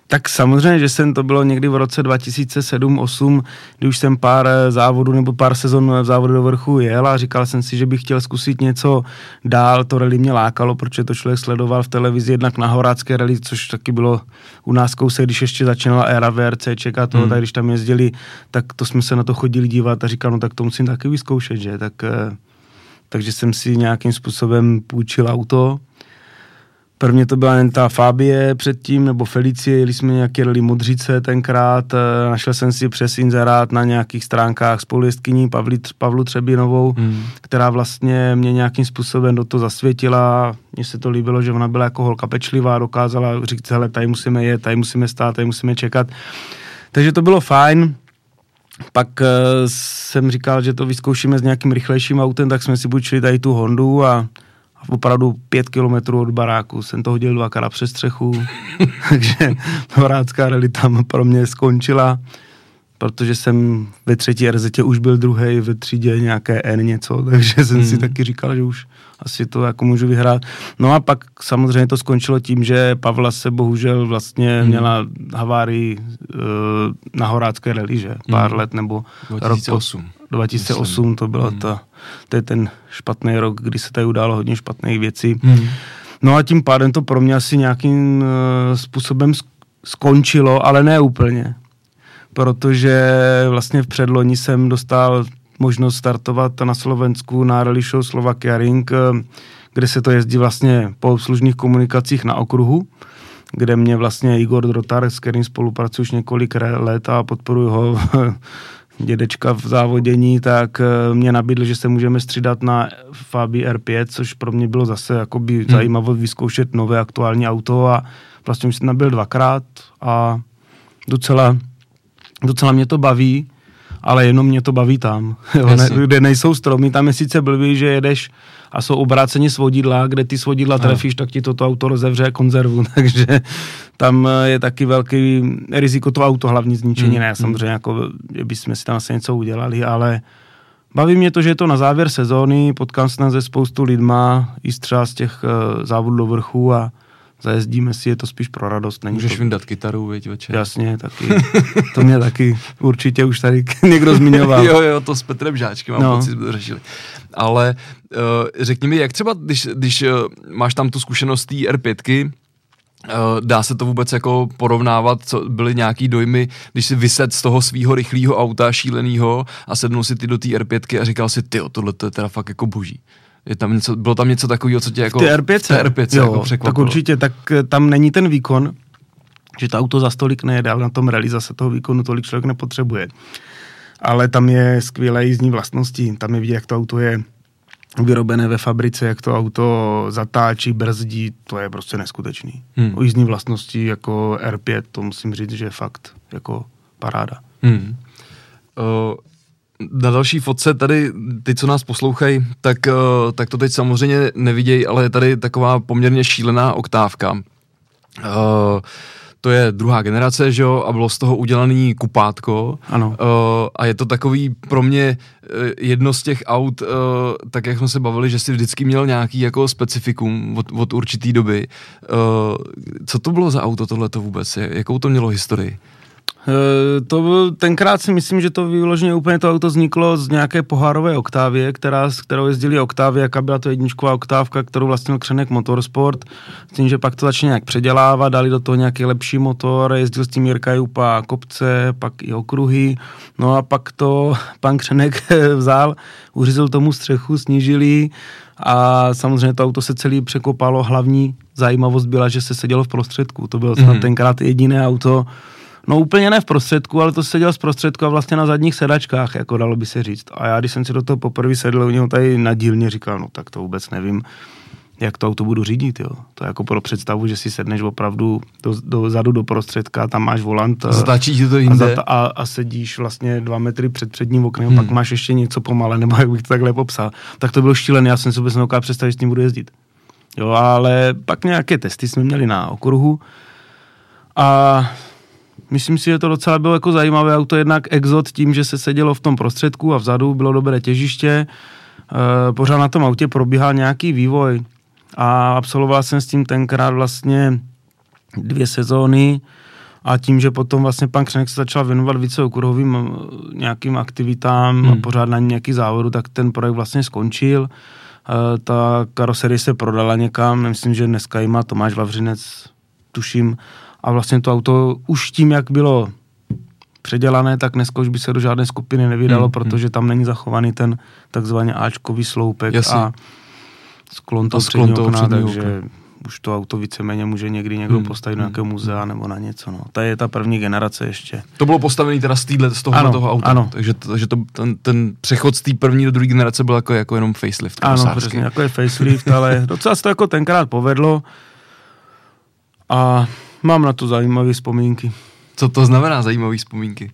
Tak samozřejmě, že jsem to bylo někdy v roce 2007-2008, kdy už jsem pár eh, závodů nebo pár sezon v závodu do vrchu jel a říkal jsem si, že bych chtěl zkusit něco dál. To rally mě lákalo, protože to člověk sledoval v televizi jednak na Horácké rally, což taky bylo u nás kousek, když ještě začínala éra VRC, a toho, hmm. tak když tam jezdili, tak to jsme se na to chodili dívat a říkal, no tak to musím taky vyzkoušet, že? Tak, eh, takže jsem si nějakým způsobem půjčil auto, Prvně to byla jen ta Fabie předtím, nebo Felicie, jeli jsme nějaké rally Modřice tenkrát, eh, našel jsem si přes inzerát na nějakých stránkách spolujezdkyní Pavli, Pavlu Třebinovou, hmm. která vlastně mě nějakým způsobem do toho zasvětila. Mně se to líbilo, že ona byla jako holka pečlivá, dokázala říct, hele, tady musíme jet, tady musíme stát, tady musíme čekat. Takže to bylo fajn. Pak uh, jsem říkal, že to vyzkoušíme s nějakým rychlejším autem, tak jsme si bučili tady tu Hondu a opravdu pět kilometrů od baráku jsem to hodil dvakrát přes střechu, <laughs> takže horácká rally tam pro mě skončila, protože jsem ve třetí RZ už byl druhý, ve třídě nějaké N něco, <laughs> takže jsem hmm. si taky říkal, že už asi to jako můžu vyhrát. No a pak samozřejmě to skončilo tím, že Pavla se bohužel vlastně hmm. měla havárii uh, na Horácké rally, že? Pár hmm. let nebo
2008. Rok
po, 2008 Myslím. to byla hmm. ta, to je ten špatný rok, kdy se tady událo hodně špatných věcí. Hmm. No a tím pádem to pro mě asi nějakým uh, způsobem skončilo, ale ne úplně. Protože vlastně v předloni jsem dostal možnost startovat na Slovensku na rally show Slovakia Ring, eh, kde se to jezdí vlastně po obslužných komunikacích na okruhu, kde mě vlastně Igor Drotar, s kterým spolupracuji už několik let a podporuji ho dědečka v závodění, tak eh, mě nabídl, že se můžeme střídat na Fabi R5, což pro mě bylo zase jakoby hmm. zajímavé vyzkoušet nové aktuální auto a vlastně už jsem nabil dvakrát a docela, docela mě to baví ale jenom mě to baví tam, <laughs> jo, ne, kde nejsou stromy, tam je sice blbý, že jedeš a jsou obráceni svodidla, kde ty svodidla trefíš, tak ti toto auto rozevře konzervu, <laughs> takže tam je taky velký riziko to auto hlavní zničení, hmm. ne, hmm. samozřejmě, jako, že bychom si tam asi něco udělali, ale baví mě to, že je to na závěr sezóny, potkám se ze spoustu lidma, i třeba z těch uh, závodů do vrchu a zajezdíme si, je to spíš pro radost.
Není Můžeš
to...
vyndat kytaru, viď, večer.
Jasně, taky. <laughs> To mě taky určitě už tady <laughs> někdo zmiňoval.
jo, jo, to s Petrem Žáčkem mám no. pocit, řešili. Ale uh, řekni mi, jak třeba, když, když uh, máš tam tu zkušenost té R5, Uh, dá se to vůbec jako porovnávat, co byly nějaký dojmy, když si vyset z toho svého rychlého auta šíleného a sednul si ty do té R5 a říkal si, ty, tohle to je teda fakt jako boží. Je tam něco, bylo tam něco takového, co tě jako...
Ty R5?
R5 jo, jako
tak určitě, tak eh, tam není ten výkon, že to auto za stolik nejede, ale na tom rally zase toho výkonu tolik člověk nepotřebuje. Ale tam je skvělé jízdní vlastnosti, tam je vidět, jak to auto je vyrobené ve fabrice, jak to auto zatáčí, brzdí, to je prostě neskutečný. Hmm. O jízdní vlastnosti jako R5, to musím říct, že je fakt jako paráda. Hmm.
Uh, na další fotce tady, ty, co nás poslouchají, tak, uh, tak to teď samozřejmě nevidějí, ale je tady taková poměrně šílená oktávka. Uh, to je druhá generace, že jo, a bylo z toho udělaný kupátko.
Ano. Uh,
a je to takový pro mě jedno z těch aut, uh, tak jak jsme se bavili, že si vždycky měl nějaký jako specifikum od, od určitý doby. Uh, co to bylo za auto tohleto vůbec? Jakou to mělo historii?
Eh, to byl, tenkrát si myslím, že to vyloženě úplně to auto vzniklo z nějaké pohárové oktávie, která, s kterou jezdili oktávy, jaká byla to jedničková oktávka, kterou vlastnil Křenek Motorsport, s tím, že pak to začne nějak předělávat, dali do toho nějaký lepší motor, jezdil s tím Jirka Jupa kopce, pak i okruhy, no a pak to <laughs> pan Křenek <laughs> vzal, uřízl tomu střechu, snížili a samozřejmě to auto se celý překopalo, hlavní zajímavost byla, že se sedělo v prostředku, to bylo mm-hmm. tenkrát jediné auto, No úplně ne v prostředku, ale to seděl z prostředku a vlastně na zadních sedačkách, jako dalo by se říct. A já, když jsem si do toho poprvé sedl, u něho tady na dílně říkal, no tak to vůbec nevím. jak to auto budu řídit, jo. To je jako pro představu, že si sedneš opravdu do, do zadu, do prostředka, tam máš volant.
Zatáčí ti to jinde.
A, a, a, sedíš vlastně dva metry před předním oknem, hmm. pak máš ještě něco pomale, nebo <laughs> jak bych to takhle popsal. Tak to bylo šílené, já jsem si vůbec nedokázal představit, že s tím budu jezdit. Jo, ale pak nějaké testy jsme měli na okruhu a myslím si, že to docela bylo jako zajímavé auto, jednak exot tím, že se sedělo v tom prostředku a vzadu bylo dobré těžiště, e, pořád na tom autě probíhal nějaký vývoj a absolvoval jsem s tím tenkrát vlastně dvě sezóny a tím, že potom vlastně pan Křenek se začal věnovat více okruhovým eh, nějakým aktivitám hmm. a pořád na nějaký závodu, tak ten projekt vlastně skončil. E, ta karoserie se prodala někam, myslím, že dneska ji má Tomáš Vavřinec, tuším, a vlastně to auto už tím, jak bylo předělané, tak dneska už by se do žádné skupiny nevydalo, hmm, hmm. protože tam není zachovaný ten takzvaný Ačkový sloupek
Jasně.
a sklon toho
sklon toho
okna,
předního
takže už to auto víceméně může někdy někdo
Hmm,
postavit do
hmm,
nějakého muzea nebo na něco. No. To je ta první generace ještě.
To bylo postavené teda z, týhle, z tohohle
Ano,
toho auta.
ano.
Takže, to, takže to, ten, ten přechod z té první do druhé generace byl jako, jako jenom facelift.
Ano, přesně, jako je facelift, ale docela se to jako tenkrát povedlo a mám na to zajímavé vzpomínky.
Co to znamená zajímavé vzpomínky?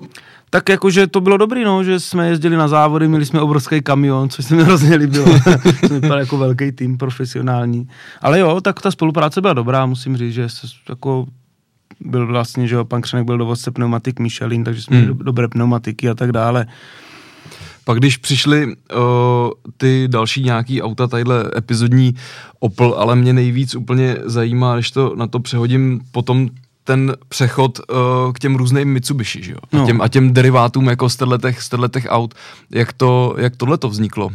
Tak jakože to bylo dobrý, no, že jsme jezdili na závody, měli jsme obrovský kamion, což se mi hrozně líbilo. <laughs> jsme vypadali jako velký tým profesionální. Ale jo, tak ta spolupráce byla dobrá, musím říct, že se jako byl vlastně, že jo, pan Křenek byl dovozce pneumatik Michelin, takže jsme
Hmm.
měli do- dobré pneumatiky a tak dále.
Pak když přišly uh, ty další nějaký auta, tadyhle epizodní Opel, ale mě nejvíc úplně zajímá, když to na to přehodím potom ten přechod uh, k těm různým Mitsubishi, že jo? A,
No.
těm, a těm derivátům jako z těch, z těch aut. Jak, to, jak tohle to vzniklo?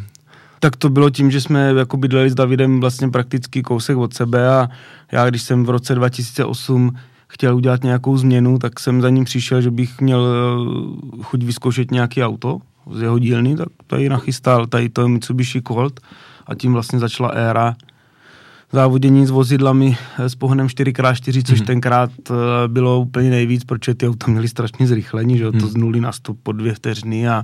Tak to bylo tím, že jsme jako bydleli s Davidem vlastně prakticky kousek od sebe a já, když jsem v roce 2008 chtěl udělat nějakou změnu, tak jsem za ním přišel, že bych měl eh, chuť vyzkoušet nějaký auto z jeho dílny, tak tady nachystal tady to Mitsubishi Colt a tím vlastně začala éra závodění s vozidlami eh, s pohonem 4x4, což
Mhm.
tenkrát eh, bylo úplně nejvíc, protože ty auta měly strašně zrychlení, že jo, to
Mhm.
z nuly na 100 po dvě vteřiny a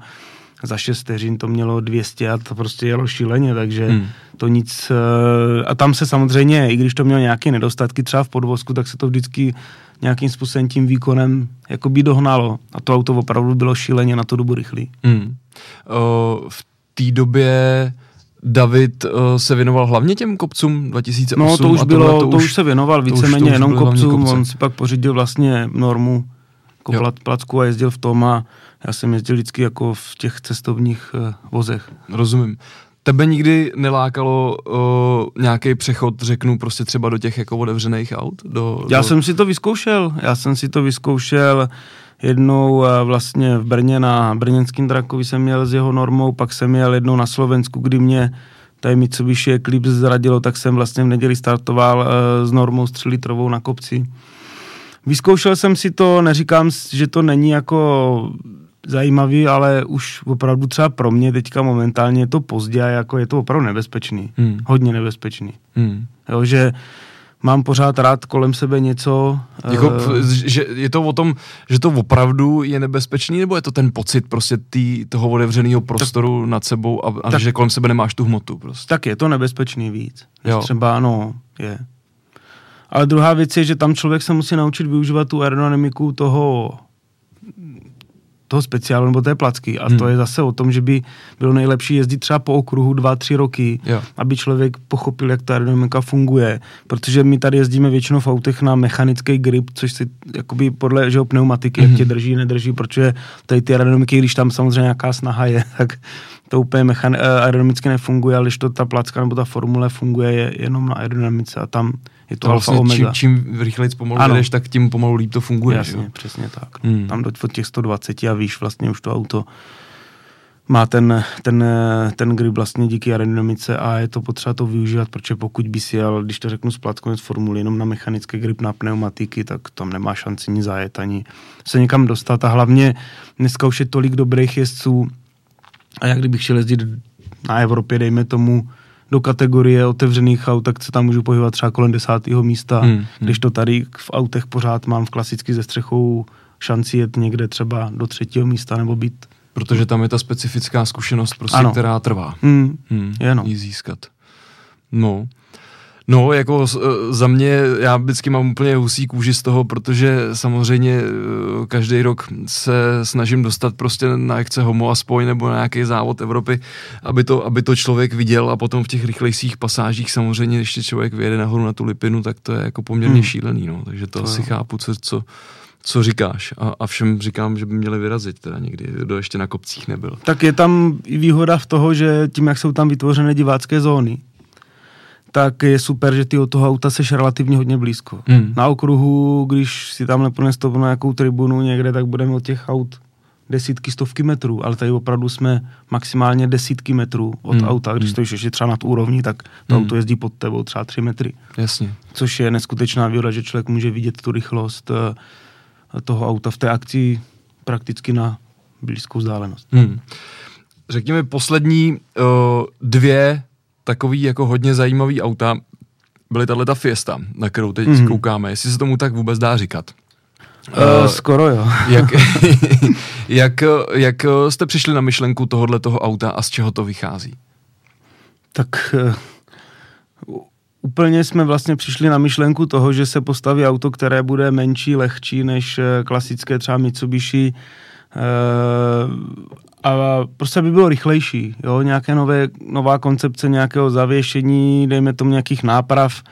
za 6 vteřin to mělo 200 a to prostě jelo šíleně, takže
Hmm.
to nic. eh, A tam se samozřejmě, i když to mělo nějaké nedostatky třeba v podvozku, tak se to vždycky nějakým způsobem tím výkonem jakoby dohnalo. A to auto opravdu bylo šíleně na tu dobu rychlý.
Hmm. Uh, v té době David uh, se věnoval hlavně těm kopcům 2008?
No to už
a
bylo,
tohle
to, už se věnoval
to
víceméně
to
jenom kopcům,
kopce.
on si pak pořídil vlastně normu jako
Jo.
plat, placku a jezdil v tom a já jsem jezdil vždycky jako v těch cestovních uh, vozech.
Rozumím. Tebe nikdy nelákalo uh, nějaký přechod, řeknu, prostě třeba do těch jako otevřených aut? Do,
Já
do...
jsem si to vyzkoušel, já jsem si to vyzkoušel jednou eh, vlastně v Brně na brněnském drakovi jsem měl s jeho normou, pak jsem jel jednou na Slovensku, kdy mě tady Mitsubishi Eclipse zradilo, tak jsem vlastně v neděli startoval eh, s normou 3 litrovou na kopci. Vyzkoušel jsem si to, neříkám, že to není jako zajímavý, ale už opravdu třeba pro mě teďka momentálně je to pozdě a jako je to opravdu nebezpečný.
Hmm.
Hodně nebezpečný.
Hmm.
Jo, že mám pořád rád kolem sebe něco.
Jako, f- že je to o tom, že to opravdu je nebezpečný, nebo je to ten pocit prostě tý, toho otevřeného prostoru tak, nad sebou a, a
tak-
že kolem sebe nemáš tu hmotu prostě.
tak je to nebezpečný víc.
Jo.
Třeba ano, je. Ale druhá věc je, že tam člověk se musí naučit využívat tu aerodynamiku toho toho speciálu nebo té placky. A
Hmm.
to je zase o tom, že by bylo nejlepší jezdit třeba po okruhu dva, tři roky,
Jo.
aby člověk pochopil, jak ta aerodynamika funguje. Protože my tady jezdíme většinou v autech na mechanický grip, což si jakoby podle že pneumatiky,
Mhm.
jak tě drží, nedrží, protože tady ty aerodynamiky, když tam samozřejmě nějaká snaha je, <laughs> tak to úplně mechan- eh, aerodynamicky nefunguje, ale když to ta placka nebo ta formule funguje je jenom na aerodynamice a tam je to,
To
alfa
vlastně
omega.
čím, čím rychleji pomalu
Ano.
jedeš, tak tím pomalu líp to funguje.
Jasně,
jo?
přesně tak.
Hmm.
Hmm. Tam do od těch 120 a víš, vlastně už to auto má ten, ten, ten grip vlastně díky aerodynamice a je to potřeba to využívat, protože pokud by si jel, když to řeknu z plackou z formuly, jenom na mechanický grip na pneumatiky, tak tam nemá šanci ni zajet, ani se někam dostat a hlavně dneska už je tolik dobrých jezdců a jak kdybych šel jezdit na Evropě, dejme tomu, do kategorie otevřených aut, tak se tam můžu pohybovat třeba kolem desátého místa,
Hmm,
hmm, když to tady v autech pořád mám v klasicky ze střechou šanci jet někde třeba do třetího místa nebo být.
Protože tam je ta specifická zkušenost, prostě,
Ano.
která trvá.
Hmm,
Hmm,
je no.
Ji získat. No. No, jako za mě, já vždycky mám úplně husí kůži z toho, protože samozřejmě každý rok se snažím dostat prostě na akce Homo a Spoj nebo na nějaký závod Evropy, aby to, aby to člověk viděl a potom v těch rychlejších pasážích samozřejmě, když člověk vyjede nahoru na tu lipinu, tak to je jako poměrně hmm. šílený, no. takže to, to asi jo. chápu, co, co, co říkáš a, a všem říkám, že by měli vyrazit teda někdy, kdo ještě na kopcích nebyl.
Tak je tam i výhoda v toho, že tím, jak jsou tam vytvořené divácké zóny, tak je super, že ty od toho auta seš relativně hodně blízko. Hmm. Na okruhu, když si tam neplně stop na nějakou tribunu někde, tak budeme od těch aut desítky, stovky metrů, ale tady opravdu jsme maximálně desítky metrů od hmm. auta. Když hmm. stojíš ještě třeba nad úrovní, tak to hmm. auto jezdí pod tebou třeba tři metry.
Jasně.
Což je neskutečná výhoda, že člověk může vidět tu rychlost eh, toho auta v té akci prakticky na blízkou vzdálenost.
Hmm. Řekněme poslední uh, dvě takový jako hodně zajímavý auta byly tahle ta Fiesta, na kterou teď mm. koukáme, jestli se tomu tak vůbec dá říkat.
Uh, skoro jo.
jak, <laughs> jak, jak jste přišli na myšlenku tohohle toho auta a z čeho to vychází?
Tak uh, úplně jsme vlastně přišli na myšlenku toho, že se postaví auto, které bude menší, lehčí než klasické třeba Mitsubishi uh, a prostě by bylo rychlejší, jo, nějaké nové, nová koncepce nějakého zavěšení, dejme tomu nějakých náprav,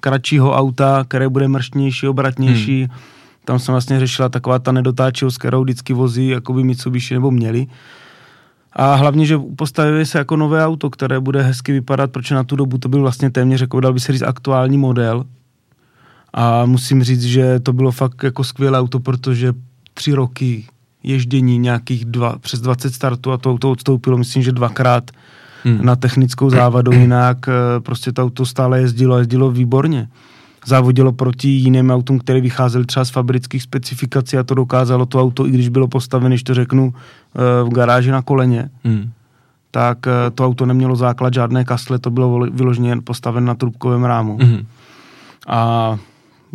kratšího auta, které bude mrštnější, obratnější. Hmm. Tam jsem vlastně řešila taková ta nedotáčivost, kterou vždycky vozí jako by Mitsubishi nebo měli. A hlavně, že postavili se jako nové auto, které bude hezky vypadat, protože na tu dobu to byl vlastně téměř, jako dal by se říct, aktuální model. A musím říct, že to bylo fakt jako skvělé auto, protože tři roky ježdění nějakých dva, přes 20 startů a to auto odstoupilo, myslím, že dvakrát hmm. na technickou závadu, jinak eh, prostě to auto stále jezdilo a jezdilo výborně. Závodilo proti jiným autům, které vycházely třeba z fabrických specifikací a to dokázalo to auto, i když bylo postavené, když to řeknu, eh, v garáži na koleně. Hmm tak eh, to auto nemělo základ žádné kastle, to bylo vyloženě postaveno na trubkovém rámu. Mm. A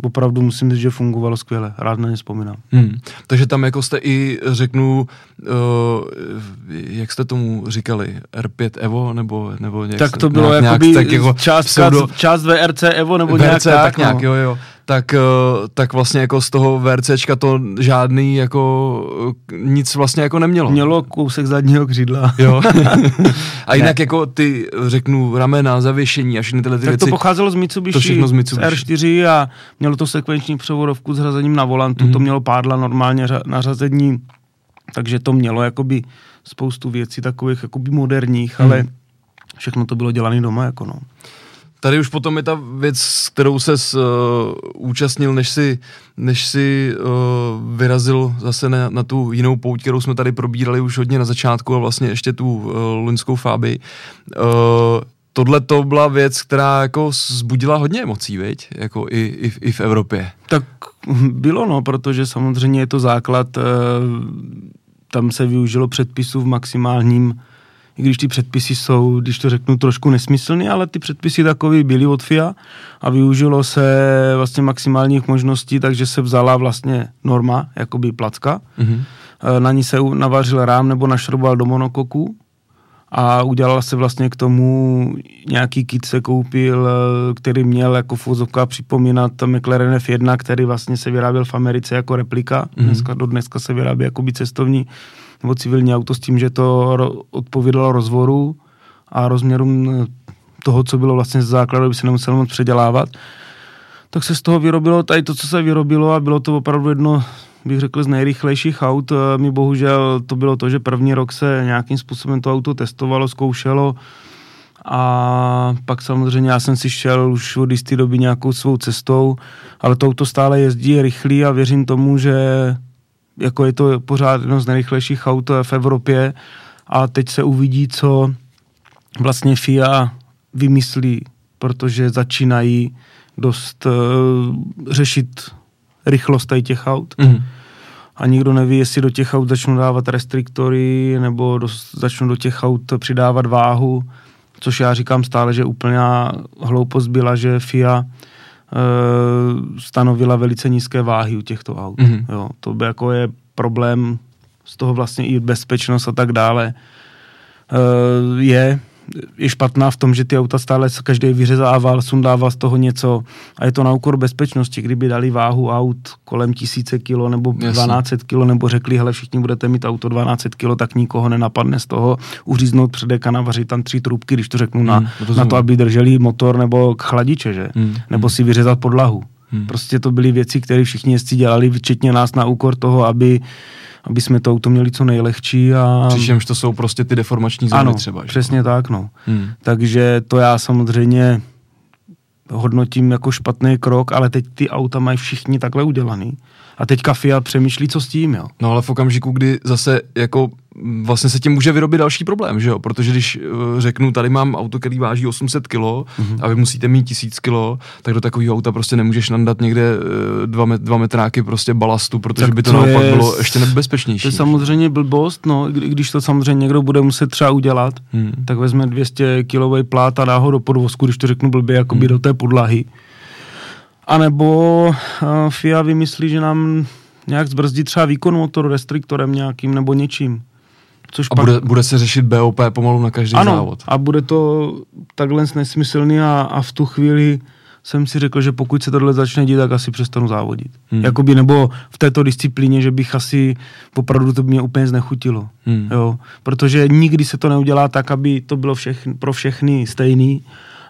opravdu musím říct, že fungovalo skvěle. Rád na ně vzpomínám.
Hmm. Takže tam jako jste i, řeknu, uh, jak jste tomu říkali, R5 Evo, nebo, nebo
nějak, Tak to bylo nějak, jakoby tak jako část, pseudo... část VRC Evo, nebo VRC, nějak tak,
tak nějak, no. jo, jo tak, eh, tak vlastně jako z toho VRCčka to žádný jako eh, nic vlastně jako nemělo.
Mělo kousek zadního křídla.
Jo. <laughs> a jinak ne. jako ty, řeknu, ramena, zavěšení a všechny tyhle ty
tak
věci.
to pocházelo z Mitsubishi, to všechno z Mitsubishi. Z R4 a mělo to sekvenční převodovku s hrazením na volantu, mm-hmm. to mělo pádla normálně na řazení, takže to mělo jakoby spoustu věcí takových jakoby moderních, mm-hmm. ale všechno to bylo dělané doma jako no.
Tady už potom je ta věc, s kterou se uh, účastnil, než si, než si uh, vyrazil zase na, na tu jinou pouť, kterou jsme tady probírali už hodně na začátku a vlastně ještě tu uh, loňskou fáby. Uh, tohle to byla věc, která jako zbudila hodně emocí, viď? Jako i, i, i v Evropě.
Tak bylo, no, protože samozřejmě je to základ, uh, tam se využilo předpisů v maximálním i když ty předpisy jsou, když to řeknu, trošku nesmyslný, ale ty předpisy takový byly od FIA a využilo se vlastně maximálních možností, takže se vzala vlastně norma, jakoby placka. Mm-hmm. Na ní se navařil rám nebo našroboval do monokoku a udělal se vlastně k tomu nějaký kit se koupil, eh, který měl jako fuzovka připomínat McLaren F1, který vlastně se vyráběl v Americe jako replika. Mm-hmm. Dneska, do dneska se vyrábí jako by cestovní nebo civilní auto s tím, že to odpovídalo rozvoru a rozměrům toho, co bylo vlastně z základu, by se nemuselo moc předělávat. Tak se z toho vyrobilo tady to, co se vyrobilo a bylo to opravdu jedno, bych řekl, z nejrychlejších aut. Mi bohužel to bylo to, že první rok se nějakým způsobem to auto testovalo, zkoušelo a pak samozřejmě já jsem si šel už od jisté doby nějakou svou cestou, ale to auto stále jezdí, je rychlý a věřím tomu, že jako je to pořád jedno z nejrychlejších aut v Evropě a teď se uvidí, co vlastně FIA vymyslí, protože začínají dost uh, řešit rychlost tady těch aut. Mm. A nikdo neví, jestli do těch aut začnou dávat restriktory nebo do, začnou do těch aut přidávat váhu, což já říkám stále, že úplná hloupost byla, že FIA Eh, stanovila velice nízké váhy u těchto aut. Mm-hmm. Jo, to by jako je problém z toho vlastně i bezpečnost a tak dále. Eh, je, je špatná v tom, že ty auta stále každý vyřezával, sundával z toho něco a je to na úkor bezpečnosti. Kdyby dali váhu aut kolem tisíce kilo nebo Jasně. 12 kilo nebo řekli, hele všichni budete mít auto 12 kilo, tak nikoho nenapadne z toho uříznout předek a navařit tam tři trubky, když to řeknu, na, hmm, na to, aby drželi motor nebo chladiče, že? Hmm, nebo si vyřezat podlahu. Hmm. Prostě to byly věci, které všichni jezdci dělali, včetně nás na úkor toho, aby aby jsme to auto měli co nejlehčí. A...
Přičemž to jsou prostě ty deformační zóny
ano,
třeba. Že?
přesně tak, no. Hmm. Takže to já samozřejmě hodnotím jako špatný krok, ale teď ty auta mají všichni takhle udělaný. A teďka Fiat přemýšlí, co s tím, jo.
No ale v okamžiku, kdy zase jako vlastně se tím může vyrobit další problém, že jo? Protože když uh, řeknu, tady mám auto, který váží 800 kg mm-hmm. a vy musíte mít 1000 kg, tak do takového auta prostě nemůžeš nandat někde uh, dva, met, dva metráky prostě balastu, protože tak by to, to naopak je, bylo ještě nebezpečnější.
To je samozřejmě blbost, no, kdy, když to samozřejmě někdo bude muset třeba udělat, hmm. tak vezme 200 kg plát a dá ho do podvozku, když to řeknu blbě, jakoby hmm. do té podlahy. A nebo uh, FIA vymyslí, že nám nějak zbrzdí třeba výkon motoru restriktorem nějakým nebo něčím.
Což a pak... bude, bude se řešit BOP pomalu na každý ano, závod.
a bude to takhle nesmyslný a, a v tu chvíli jsem si řekl, že pokud se tohle začne dít, tak asi přestanu závodit. Hmm. Jakoby, nebo v této disciplíně, že bych asi, opravdu to by mě úplně znechutilo. Hmm. Jo? Protože nikdy se to neudělá tak, aby to bylo všechny, pro všechny stejný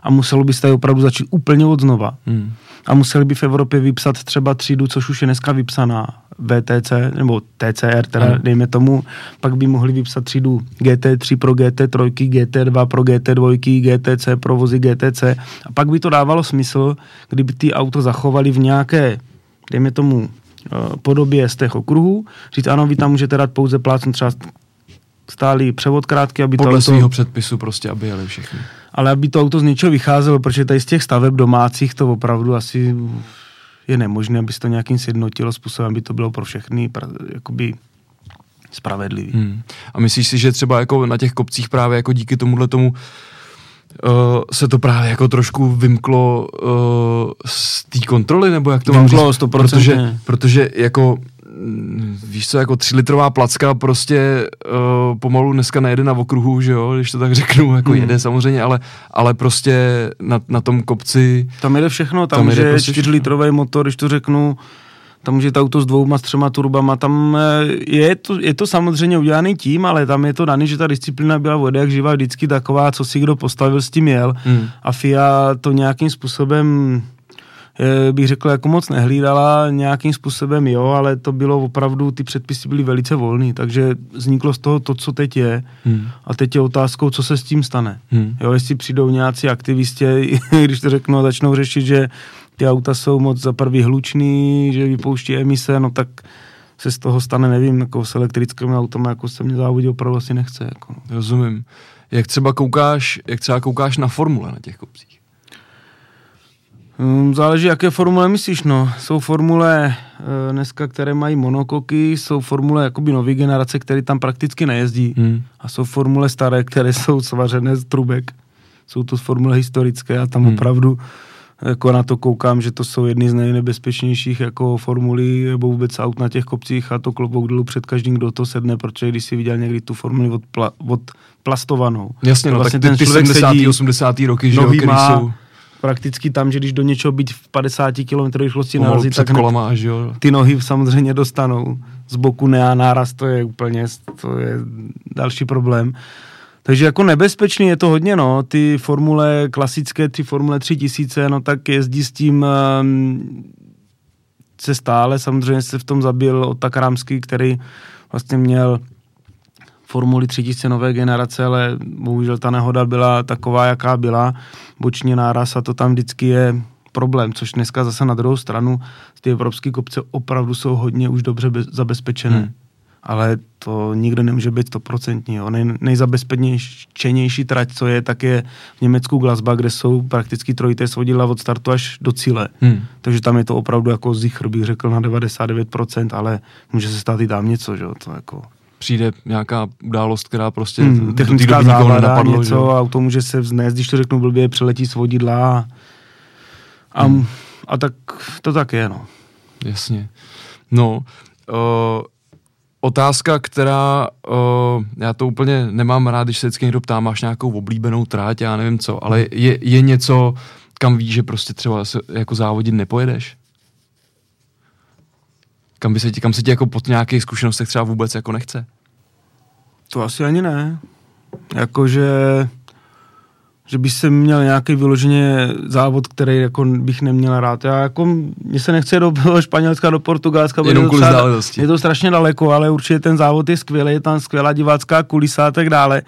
a muselo by se opravdu začít úplně od znova. Hmm a museli by v Evropě vypsat třeba třídu, což už je dneska vypsaná VTC, nebo TCR, teda mm. dejme tomu, pak by mohli vypsat třídu GT3 pro GT3, GT2 pro GT2, GTC pro vozy GTC a pak by to dávalo smysl, kdyby ty auto zachovali v nějaké, dejme tomu, eh, podobě z těch okruhů, říct ano, vy tam můžete dát pouze plácnu třeba stálý převod krátký, aby
Podle
to
auto... svého předpisu prostě, aby jeli všichni.
Ale aby to auto z něčeho vycházelo, protože tady z těch staveb domácích to opravdu asi je nemožné, aby se to nějakým sjednotilo způsobem, aby to bylo pro všechny jakoby spravedlivý. Hmm.
A myslíš si, že třeba jako na těch kopcích právě jako díky tomuhle tomu uh, se to právě jako trošku vymklo uh, z té kontroly, nebo jak to vymklo,
mám říct? 100%.
Protože, protože jako víš co, jako třilitrová placka prostě uh, pomalu dneska nejede na okruhu, že jo, když to tak řeknu, jako hmm. jede samozřejmě, ale, ale prostě na, na tom kopci...
Tam jede všechno, tam, tam jede prostě čtyřlitrový motor, když to řeknu, tam může to auto s dvouma, s třema turbama, tam eh, je to, je to samozřejmě udělaný tím, ale tam je to daný, že ta disciplína byla voda jak živá vždycky taková, co si kdo postavil s tím jel hmm. a FIA to nějakým způsobem bych řekl, jako moc nehlídala, nějakým způsobem jo, ale to bylo opravdu, ty předpisy byly velice volný, takže vzniklo z toho to, co teď je hmm. a teď je otázkou, co se s tím stane. Hmm. Jo, jestli přijdou nějací aktivisti, <laughs> když to řeknu, začnou řešit, že ty auta jsou moc za prvý hlučný, že vypouští emise, no tak se z toho stane, nevím, jako s elektrickými automy, jako se mě závodit opravdu asi nechce. Jako.
Rozumím. Jak třeba koukáš, jak třeba koukáš na formule na těch kopcích?
Hm, záleží, jaké formule myslíš, no. Jsou formule e, dneska, které mají monokoky, jsou formule jakoby nové generace, které tam prakticky nejezdí. Hmm. A jsou formule staré, které jsou svařené z trubek. Jsou to formule historické a tam hmm. opravdu jako na to koukám, že to jsou jedny z nejnebezpečnějších jako formulí nebo vůbec aut na těch kopcích a to klobouk dolů před každým, kdo to sedne, protože když si viděl někdy tu formuli od, pla, od plastovanou.
Jasně, no, vlastně tak ty, ty 70. 80. roky, že jo, jsou
prakticky tam, že když do něčeho být v 50 km rychlosti narazí,
tak kolama, že jo.
ty nohy samozřejmě dostanou. Z boku ne a náraz to je úplně, to je další problém. Takže jako nebezpečný je to hodně, no. Ty formule klasické, ty formule 3000, no tak jezdí s tím um, se stále, samozřejmě se v tom zabil od Takramsky, který vlastně měl Formuli 3000 nové generace, ale bohužel ta nehoda byla taková, jaká byla. Boční náraz a to tam vždycky je problém, což dneska zase na druhou stranu ty evropské kopce opravdu jsou hodně už dobře bez, zabezpečené. Hmm. Ale to nikdo nemůže být stoprocentní. Nej, nejzabezpečnější trať, co je, tak je v Německu Glasba, kde jsou prakticky trojité svodidla od startu až do cíle. Hmm. Takže tam je to opravdu jako zichr, bych řekl, na 99%, ale může se stát i tam něco, že? To jako
přijde nějaká událost, která prostě
hmm, technická závada, napadlo, něco, že? auto může se vznést, když to řeknu blbě, přeletí svodidla a, hmm. a tak to tak je, no.
Jasně. No, uh, otázka, která, uh, já to úplně nemám rád, když se vždycky někdo ptá, máš nějakou oblíbenou tráť, já nevím co, ale je, je něco, kam víš, že prostě třeba se, jako závodit nepojedeš? Kam, by se ti, kam se ti jako po nějakých zkušenostech třeba vůbec jako nechce?
To asi ani ne. Jakože že by se měl nějaký vyloženě závod, který jako bych neměl rád. Já jako, mně se nechce do <laughs> Španělska, do Portugalska,
Jenom kvůli
Je to strašně daleko, ale určitě ten závod je skvělý, je tam skvělá divácká kulisa a tak dále,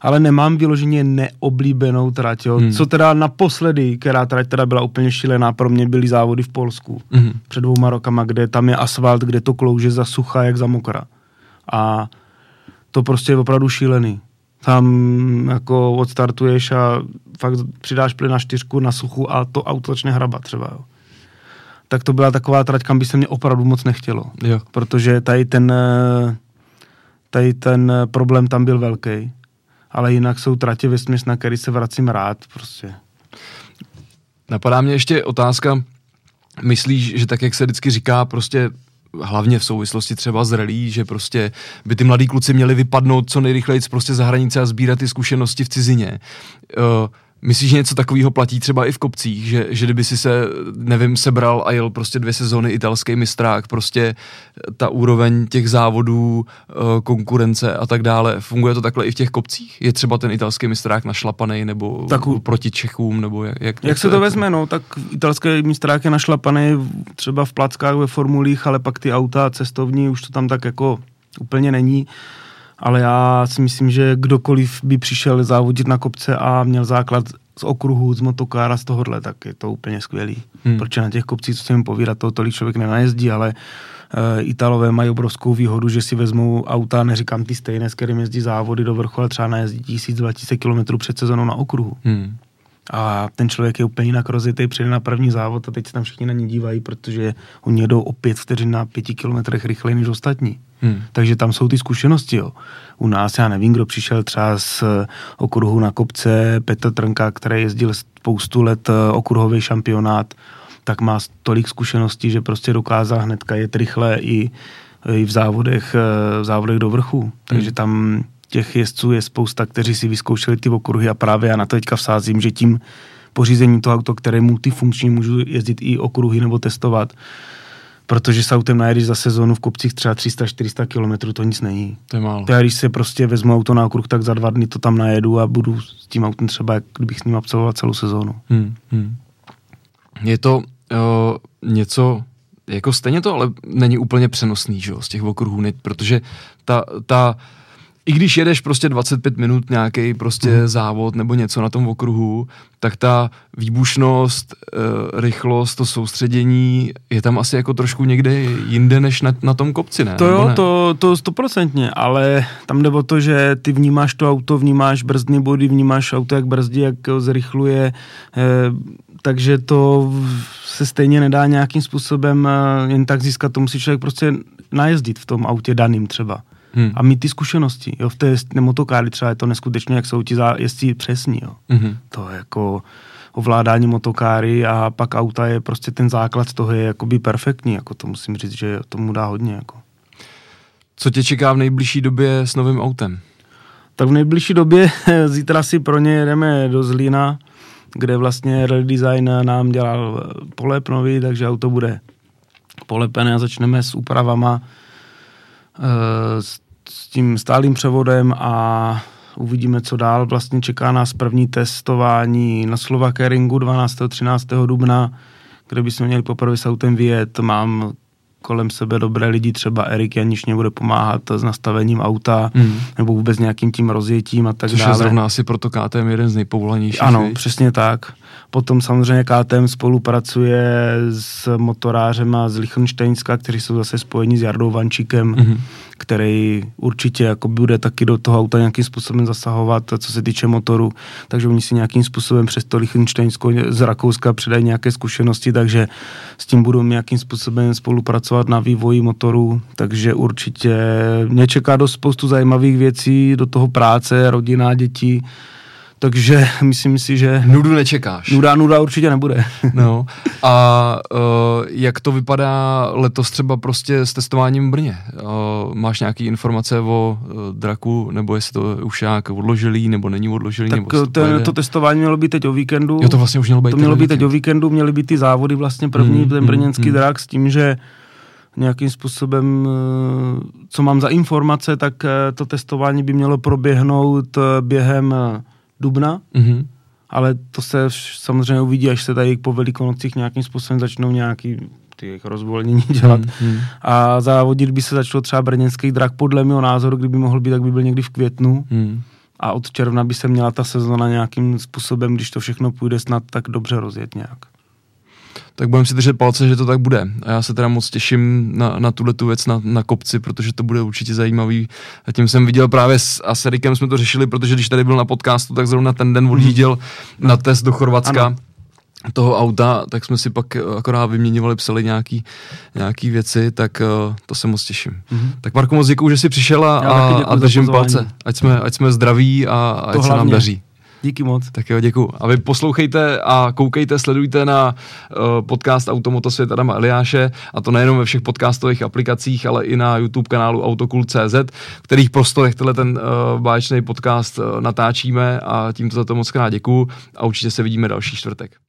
ale nemám vyloženě neoblíbenou trať, jo. Hmm. Co teda naposledy, která trať teda byla úplně šílená, pro mě byly závody v Polsku hmm. před dvouma rokama, kde tam je asfalt, kde to klouže za sucha, jak za mokra. A to prostě je opravdu šílený tam jako odstartuješ a fakt přidáš plyn na čtyřku na suchu a to auto začne hrabat třeba, jo. Tak to byla taková trať, kam by se mě opravdu moc nechtělo.
Jo.
Protože tady ten, tady ten problém tam byl velký. Ale jinak jsou tratě ve na který se vracím rád prostě.
Napadá mě ještě otázka, myslíš, že tak, jak se vždycky říká, prostě hlavně v souvislosti třeba s relí, že prostě by ty mladí kluci měli vypadnout co nejrychleji prostě za hranice a sbírat ty zkušenosti v cizině. Uh, Myslíš, že něco takového platí třeba i v kopcích, že, že kdyby si se, nevím, sebral a jel prostě dvě sezóny italský mistrák, prostě ta úroveň těch závodů, eh, konkurence a tak dále, funguje to takhle i v těch kopcích? Je třeba ten italský mistrák našlapaný nebo tak, proti Čechům, nebo jak?
Jak, jak se to vezme, no, tak italský mistrák je našlapaný třeba v plackách ve formulích, ale pak ty auta cestovní už to tam tak jako úplně není ale já si myslím, že kdokoliv by přišel závodit na kopce a měl základ z okruhu, z motokára, z tohohle, tak je to úplně skvělý. Hmm. Protože na těch kopcích, co se jim povídat, to tolik člověk nenajezdí, ale uh, Italové mají obrovskou výhodu, že si vezmou auta, neříkám ty stejné, s kterým jezdí závody do vrchu, ale třeba najezdí 1000-2000 km před sezónou na okruhu. Hmm. A ten člověk je úplně jinak rozjetý, přijde na první závod a teď se tam všichni na ně dívají, protože oni jedou o pět vteřin na pěti kilometrech rychleji než ostatní. Hmm. Takže tam jsou ty zkušenosti. Jo. U nás, já nevím, kdo přišel třeba z okruhu na kopce, Petr Trnka, který jezdil spoustu let eh, okruhový šampionát, tak má tolik zkušeností, že prostě dokázal hnedka jet rychle i, i v, závodech, eh, v závodech do vrchu. Takže hmm. tam těch jezdců je spousta, kteří si vyzkoušeli ty okruhy a právě já na to teďka vsázím, že tím pořízení toho auto, které multifunkční, můžu jezdit i okruhy nebo testovat, protože s autem najedeš za sezónu v kopcích třeba 300-400 km, to nic není.
To je málo.
To já, když se prostě vezmu auto na okruh, tak za dva dny to tam najedu a budu s tím autem třeba, jak kdybych s ním absolvoval celou sezónu. Hmm, hmm.
Je to uh, něco, jako stejně to ale není úplně přenosný, že jo, z těch okruhů, protože ta, ta i když jedeš prostě 25 minut nějaký prostě mm. závod nebo něco na tom okruhu, tak ta výbušnost, e, rychlost, to soustředění je tam asi jako trošku někde jinde než na, na tom kopci, ne?
To jo, ne? to, to stoprocentně, ale tam jde o to, že ty vnímáš to auto, vnímáš brzdný body, vnímáš auto, jak brzdí, jak zrychluje, e, takže to se stejně nedá nějakým způsobem e, jen tak získat, to musí člověk prostě najezdit v tom autě daným třeba hmm. a mít ty zkušenosti. Jo, v té motokáry třeba je to neskutečně, jak jsou ti jezdci přesní. Jo. Hmm. To je jako ovládání motokáry a pak auta je prostě ten základ toho je jakoby perfektní, jako to musím říct, že tomu dá hodně. Jako.
Co tě čeká v nejbližší době s novým autem?
Tak v nejbližší době <laughs> zítra si pro ně jedeme do Zlína, kde vlastně Rally Design nám dělal polep nový, takže auto bude polepené a začneme s úpravama Eh, s, s tím stálým převodem a uvidíme, co dál. Vlastně čeká nás první testování na Slovakeringu 12. 13. dubna, kde bychom měli poprvé s autem vyjet. Mám kolem sebe dobré lidi, třeba Erik Janiš mě bude pomáhat s nastavením auta hmm. nebo vůbec nějakým tím rozjetím a tak
Což
dále.
Což je zrovna asi proto KTM jeden z nejpovolanějších.
Ano, víc. přesně tak. Potom samozřejmě KTM spolupracuje s motorářem a z Lichtensteinska, kteří jsou zase spojeni s Jardou Vančíkem, mm-hmm. Který určitě jako bude taky do toho auta nějakým způsobem zasahovat, co se týče motoru, takže oni si nějakým způsobem přes to Lichtensteinsko z Rakouska předají nějaké zkušenosti, takže s tím budou nějakým způsobem spolupracovat na vývoji motoru, takže určitě mě čeká dost spoustu zajímavých věcí, do toho práce, rodina, děti, takže myslím si, že...
Nudu nečekáš.
Nuda, nuda určitě nebude. <laughs>
no. A uh, jak to vypadá letos třeba prostě s testováním v Brně? Uh, máš nějaké informace o uh, draku, nebo jestli to už nějak odložilý, nebo není odložilý?
Tak
nebo
to, to testování mělo být teď o víkendu.
Jo, to vlastně už mělo být.
To mělo být teď o víkendu, měly být ty závody vlastně první, mm, ten brněnský mm, drak s tím, že nějakým způsobem, co mám za informace, tak to testování by mělo proběhnout během dubna, mm-hmm. ale to se samozřejmě uvidí, až se tady po velikonocích nějakým způsobem začnou nějaký ty jejich rozvolnění dělat. Mm-hmm. A závodit by se začalo třeba brněnský drak, podle mého názoru, kdyby mohl být, tak by byl někdy v květnu. Mm. A od června by se měla ta sezona nějakým způsobem, když to všechno půjde snad tak dobře rozjet nějak
tak budeme si držet palce, že to tak bude. A já se teda moc těším na, na tuhle tu věc na, na kopci, protože to bude určitě zajímavý. A tím jsem viděl právě s, a s Erikem jsme to řešili, protože když tady byl na podcastu, tak zrovna ten den odjížděl mm. na test do Chorvatska. Ano toho auta, tak jsme si pak akorát vyměňovali, psali nějaký, nějaký věci, tak uh, to se moc těším. Mm-hmm. Tak Marko, moc děkuju, že jsi přišel a, a, a držím palce. Ať jsme, ať jsme zdraví a ať to se hlavně. nám daří.
Díky moc.
Tak jo, děkuji. A vy poslouchejte a koukejte, sledujte na uh, podcast Automotosvět Adama Eliáše a to nejenom ve všech podcastových aplikacích, ale i na YouTube kanálu Autokult.cz, kterých prostorech tenhle ten uh, báječný podcast uh, natáčíme a tímto za to moc krát děkuji a určitě se vidíme další čtvrtek.